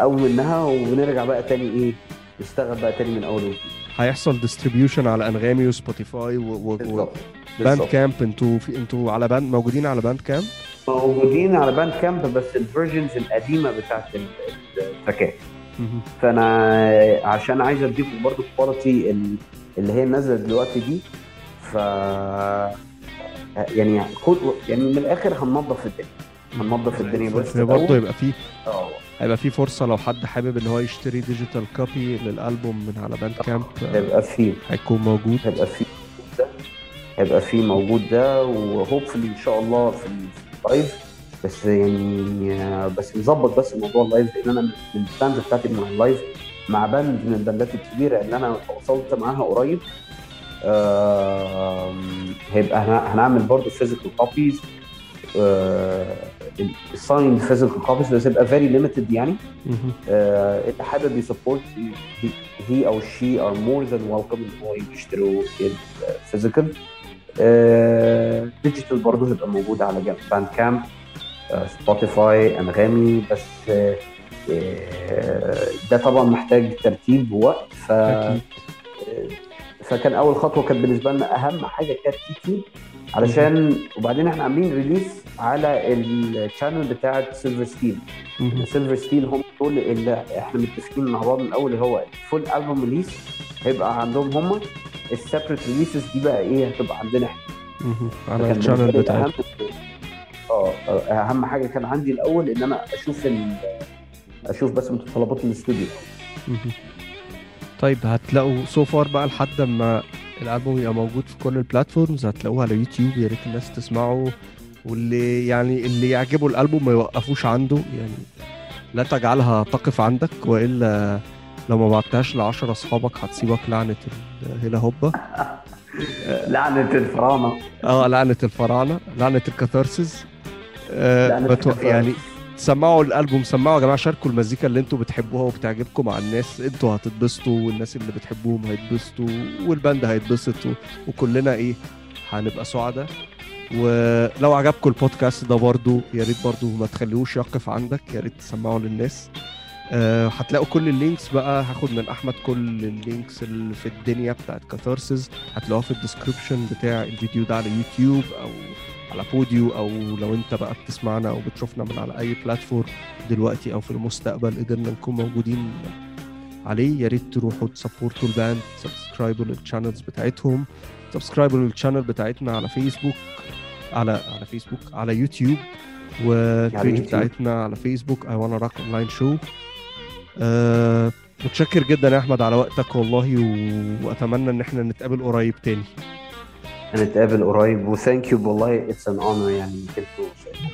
قوم منها ونرجع بقى تاني إيه نشتغل بقى تاني من أول وجديد. هيحصل distribution على أنغامي و Spotify و- و- و- بالظبط. Band. camp أنتوا في أنتوا على Band موجودين على باند كامب موجودين على Bandcamp بس ال versions القديمة بتاعت ال- التراكات. فانا عشان عايز اديكم برضو ال quality اللي هي نازلة دلوقتي دي ف يعني خد يعني من الآخر هننظف الدنيا هننظف الدنيا بس برضه. يبقى في آه. هيبقى في فرصة لو حد حابب ان هو يشتري digital copy لل album من على Bandcamp آه، هيبقى فيه هيكون موجود. هيبقى فيه هيبقى فيه موجود ده و hopefully إن شاء الله في ال live بس يعني بس نظبط بس موضوع ال live لأن أنا من ال plans بتاعتي مع ال live مع band من الباندات الكبيرة اللي أنا وصلت معاها قريب. آم، هيبقى هن- هنعمل برضه physical copies ال signed physical copies بس يبقى very limited يعني. آه، اللي حابب ي support he أو she are more than welcome إن هو يشتروا ال physical digital برضه هيبقى موجود على جنب Bandcamp Spotify انغامي بس آه، آه، ده طبعا محتاج ترتيب ووقت ف أكيد. فكان أول خطوة كانت بالنسبة لنا أهم حاجة كانت يوتيوب علشان وبعدين إحنا عاملين release على ال channel بتاعت Silver Steel. Silver Steel هم دول اللي إحنا متفقين مع بعض من الأول اللي هو ال full album release هيبقى عندهم هم ال separate releases دي بقى إيه هتبقى عندنا إحنا. على ال channel أهم- آه آه، اهم حاجة كان عندي الأول إن أنا أشوف ال... أشوف بس متطلبات الاستوديو. طيب هتلاقوا so far بقى لحد ما الألبوم يبقى موجود في كل البلاتفورمز هتلاقوه على يوتيوب يا ريت الناس تسمعه. واللي يعني اللي يعجبه الألبوم ما يوقفوش عنده. يعني لا تجعلها تقف عندك وإلا لو ما بعتهاش ل 10 أصحابك هتسيبك. لعنة الهيلا هوبا. (laughs) لعنة الفراعنة. آه لعنة الفراعنة لعنة الكاثارسز آه بتو... يعني تسمعوا الألبوم سمعوا يا جماعة شاركوا المزيكا اللي أنتوا بتحبوها وبتعجبكم مع الناس. أنتوا هتتبسطوا والناس اللي بتحبوهم هيتبسطوا وال band هيتبسط و- وكلنا إيه هنبقى سعداء. ولو عجبكم البودكاست ده برضو يا ريت برضو ما تخليهوش يقف عندك يا ريت تسمعوا للناس. أه هتلاقوا كل ال links بقى هاخد من أحمد كل ال links اللي في الدنيا بتاعت Catharsis هتلاقوها في ال description بتاع الفيديو ده على يوتيوب أو على بوديو أو لو أنت بقى بتسمعنا أو بتشوفنا من على أي platform دلوقتي أو في المستقبل قدرنا نكون موجودين عليه يا ريت تروحوا تسبورتوا ال band سبسكرايبوا لل channels بتاعتهم سبسكرايبوا لل channel بتاعتنا على فيسبوك على على فيسبوك على يوتيوب وال page يوتيوب. بتاعتنا على فيسبوك اي وأنا rock online show أه متشكر جدا يا أحمد على وقتك والله. وأتمنى إن إحنا نتقابل قريب تاني هنتقابل قريب. و thank you والله it's an honor يعني إنك أنتوا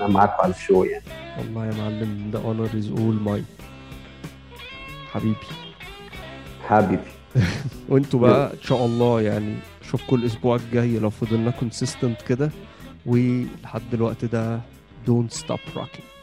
أنا معاكم على ال show يعني. والله يا معلم the honor is all mine. حبيبي. حبيبي. (laughs) وأنتوا بقى إن شاء الله يعني اشوفكم الأسبوع الجاي لو فضلنا كونسيستنت كده ولحد الوقت ده don't stop rocking.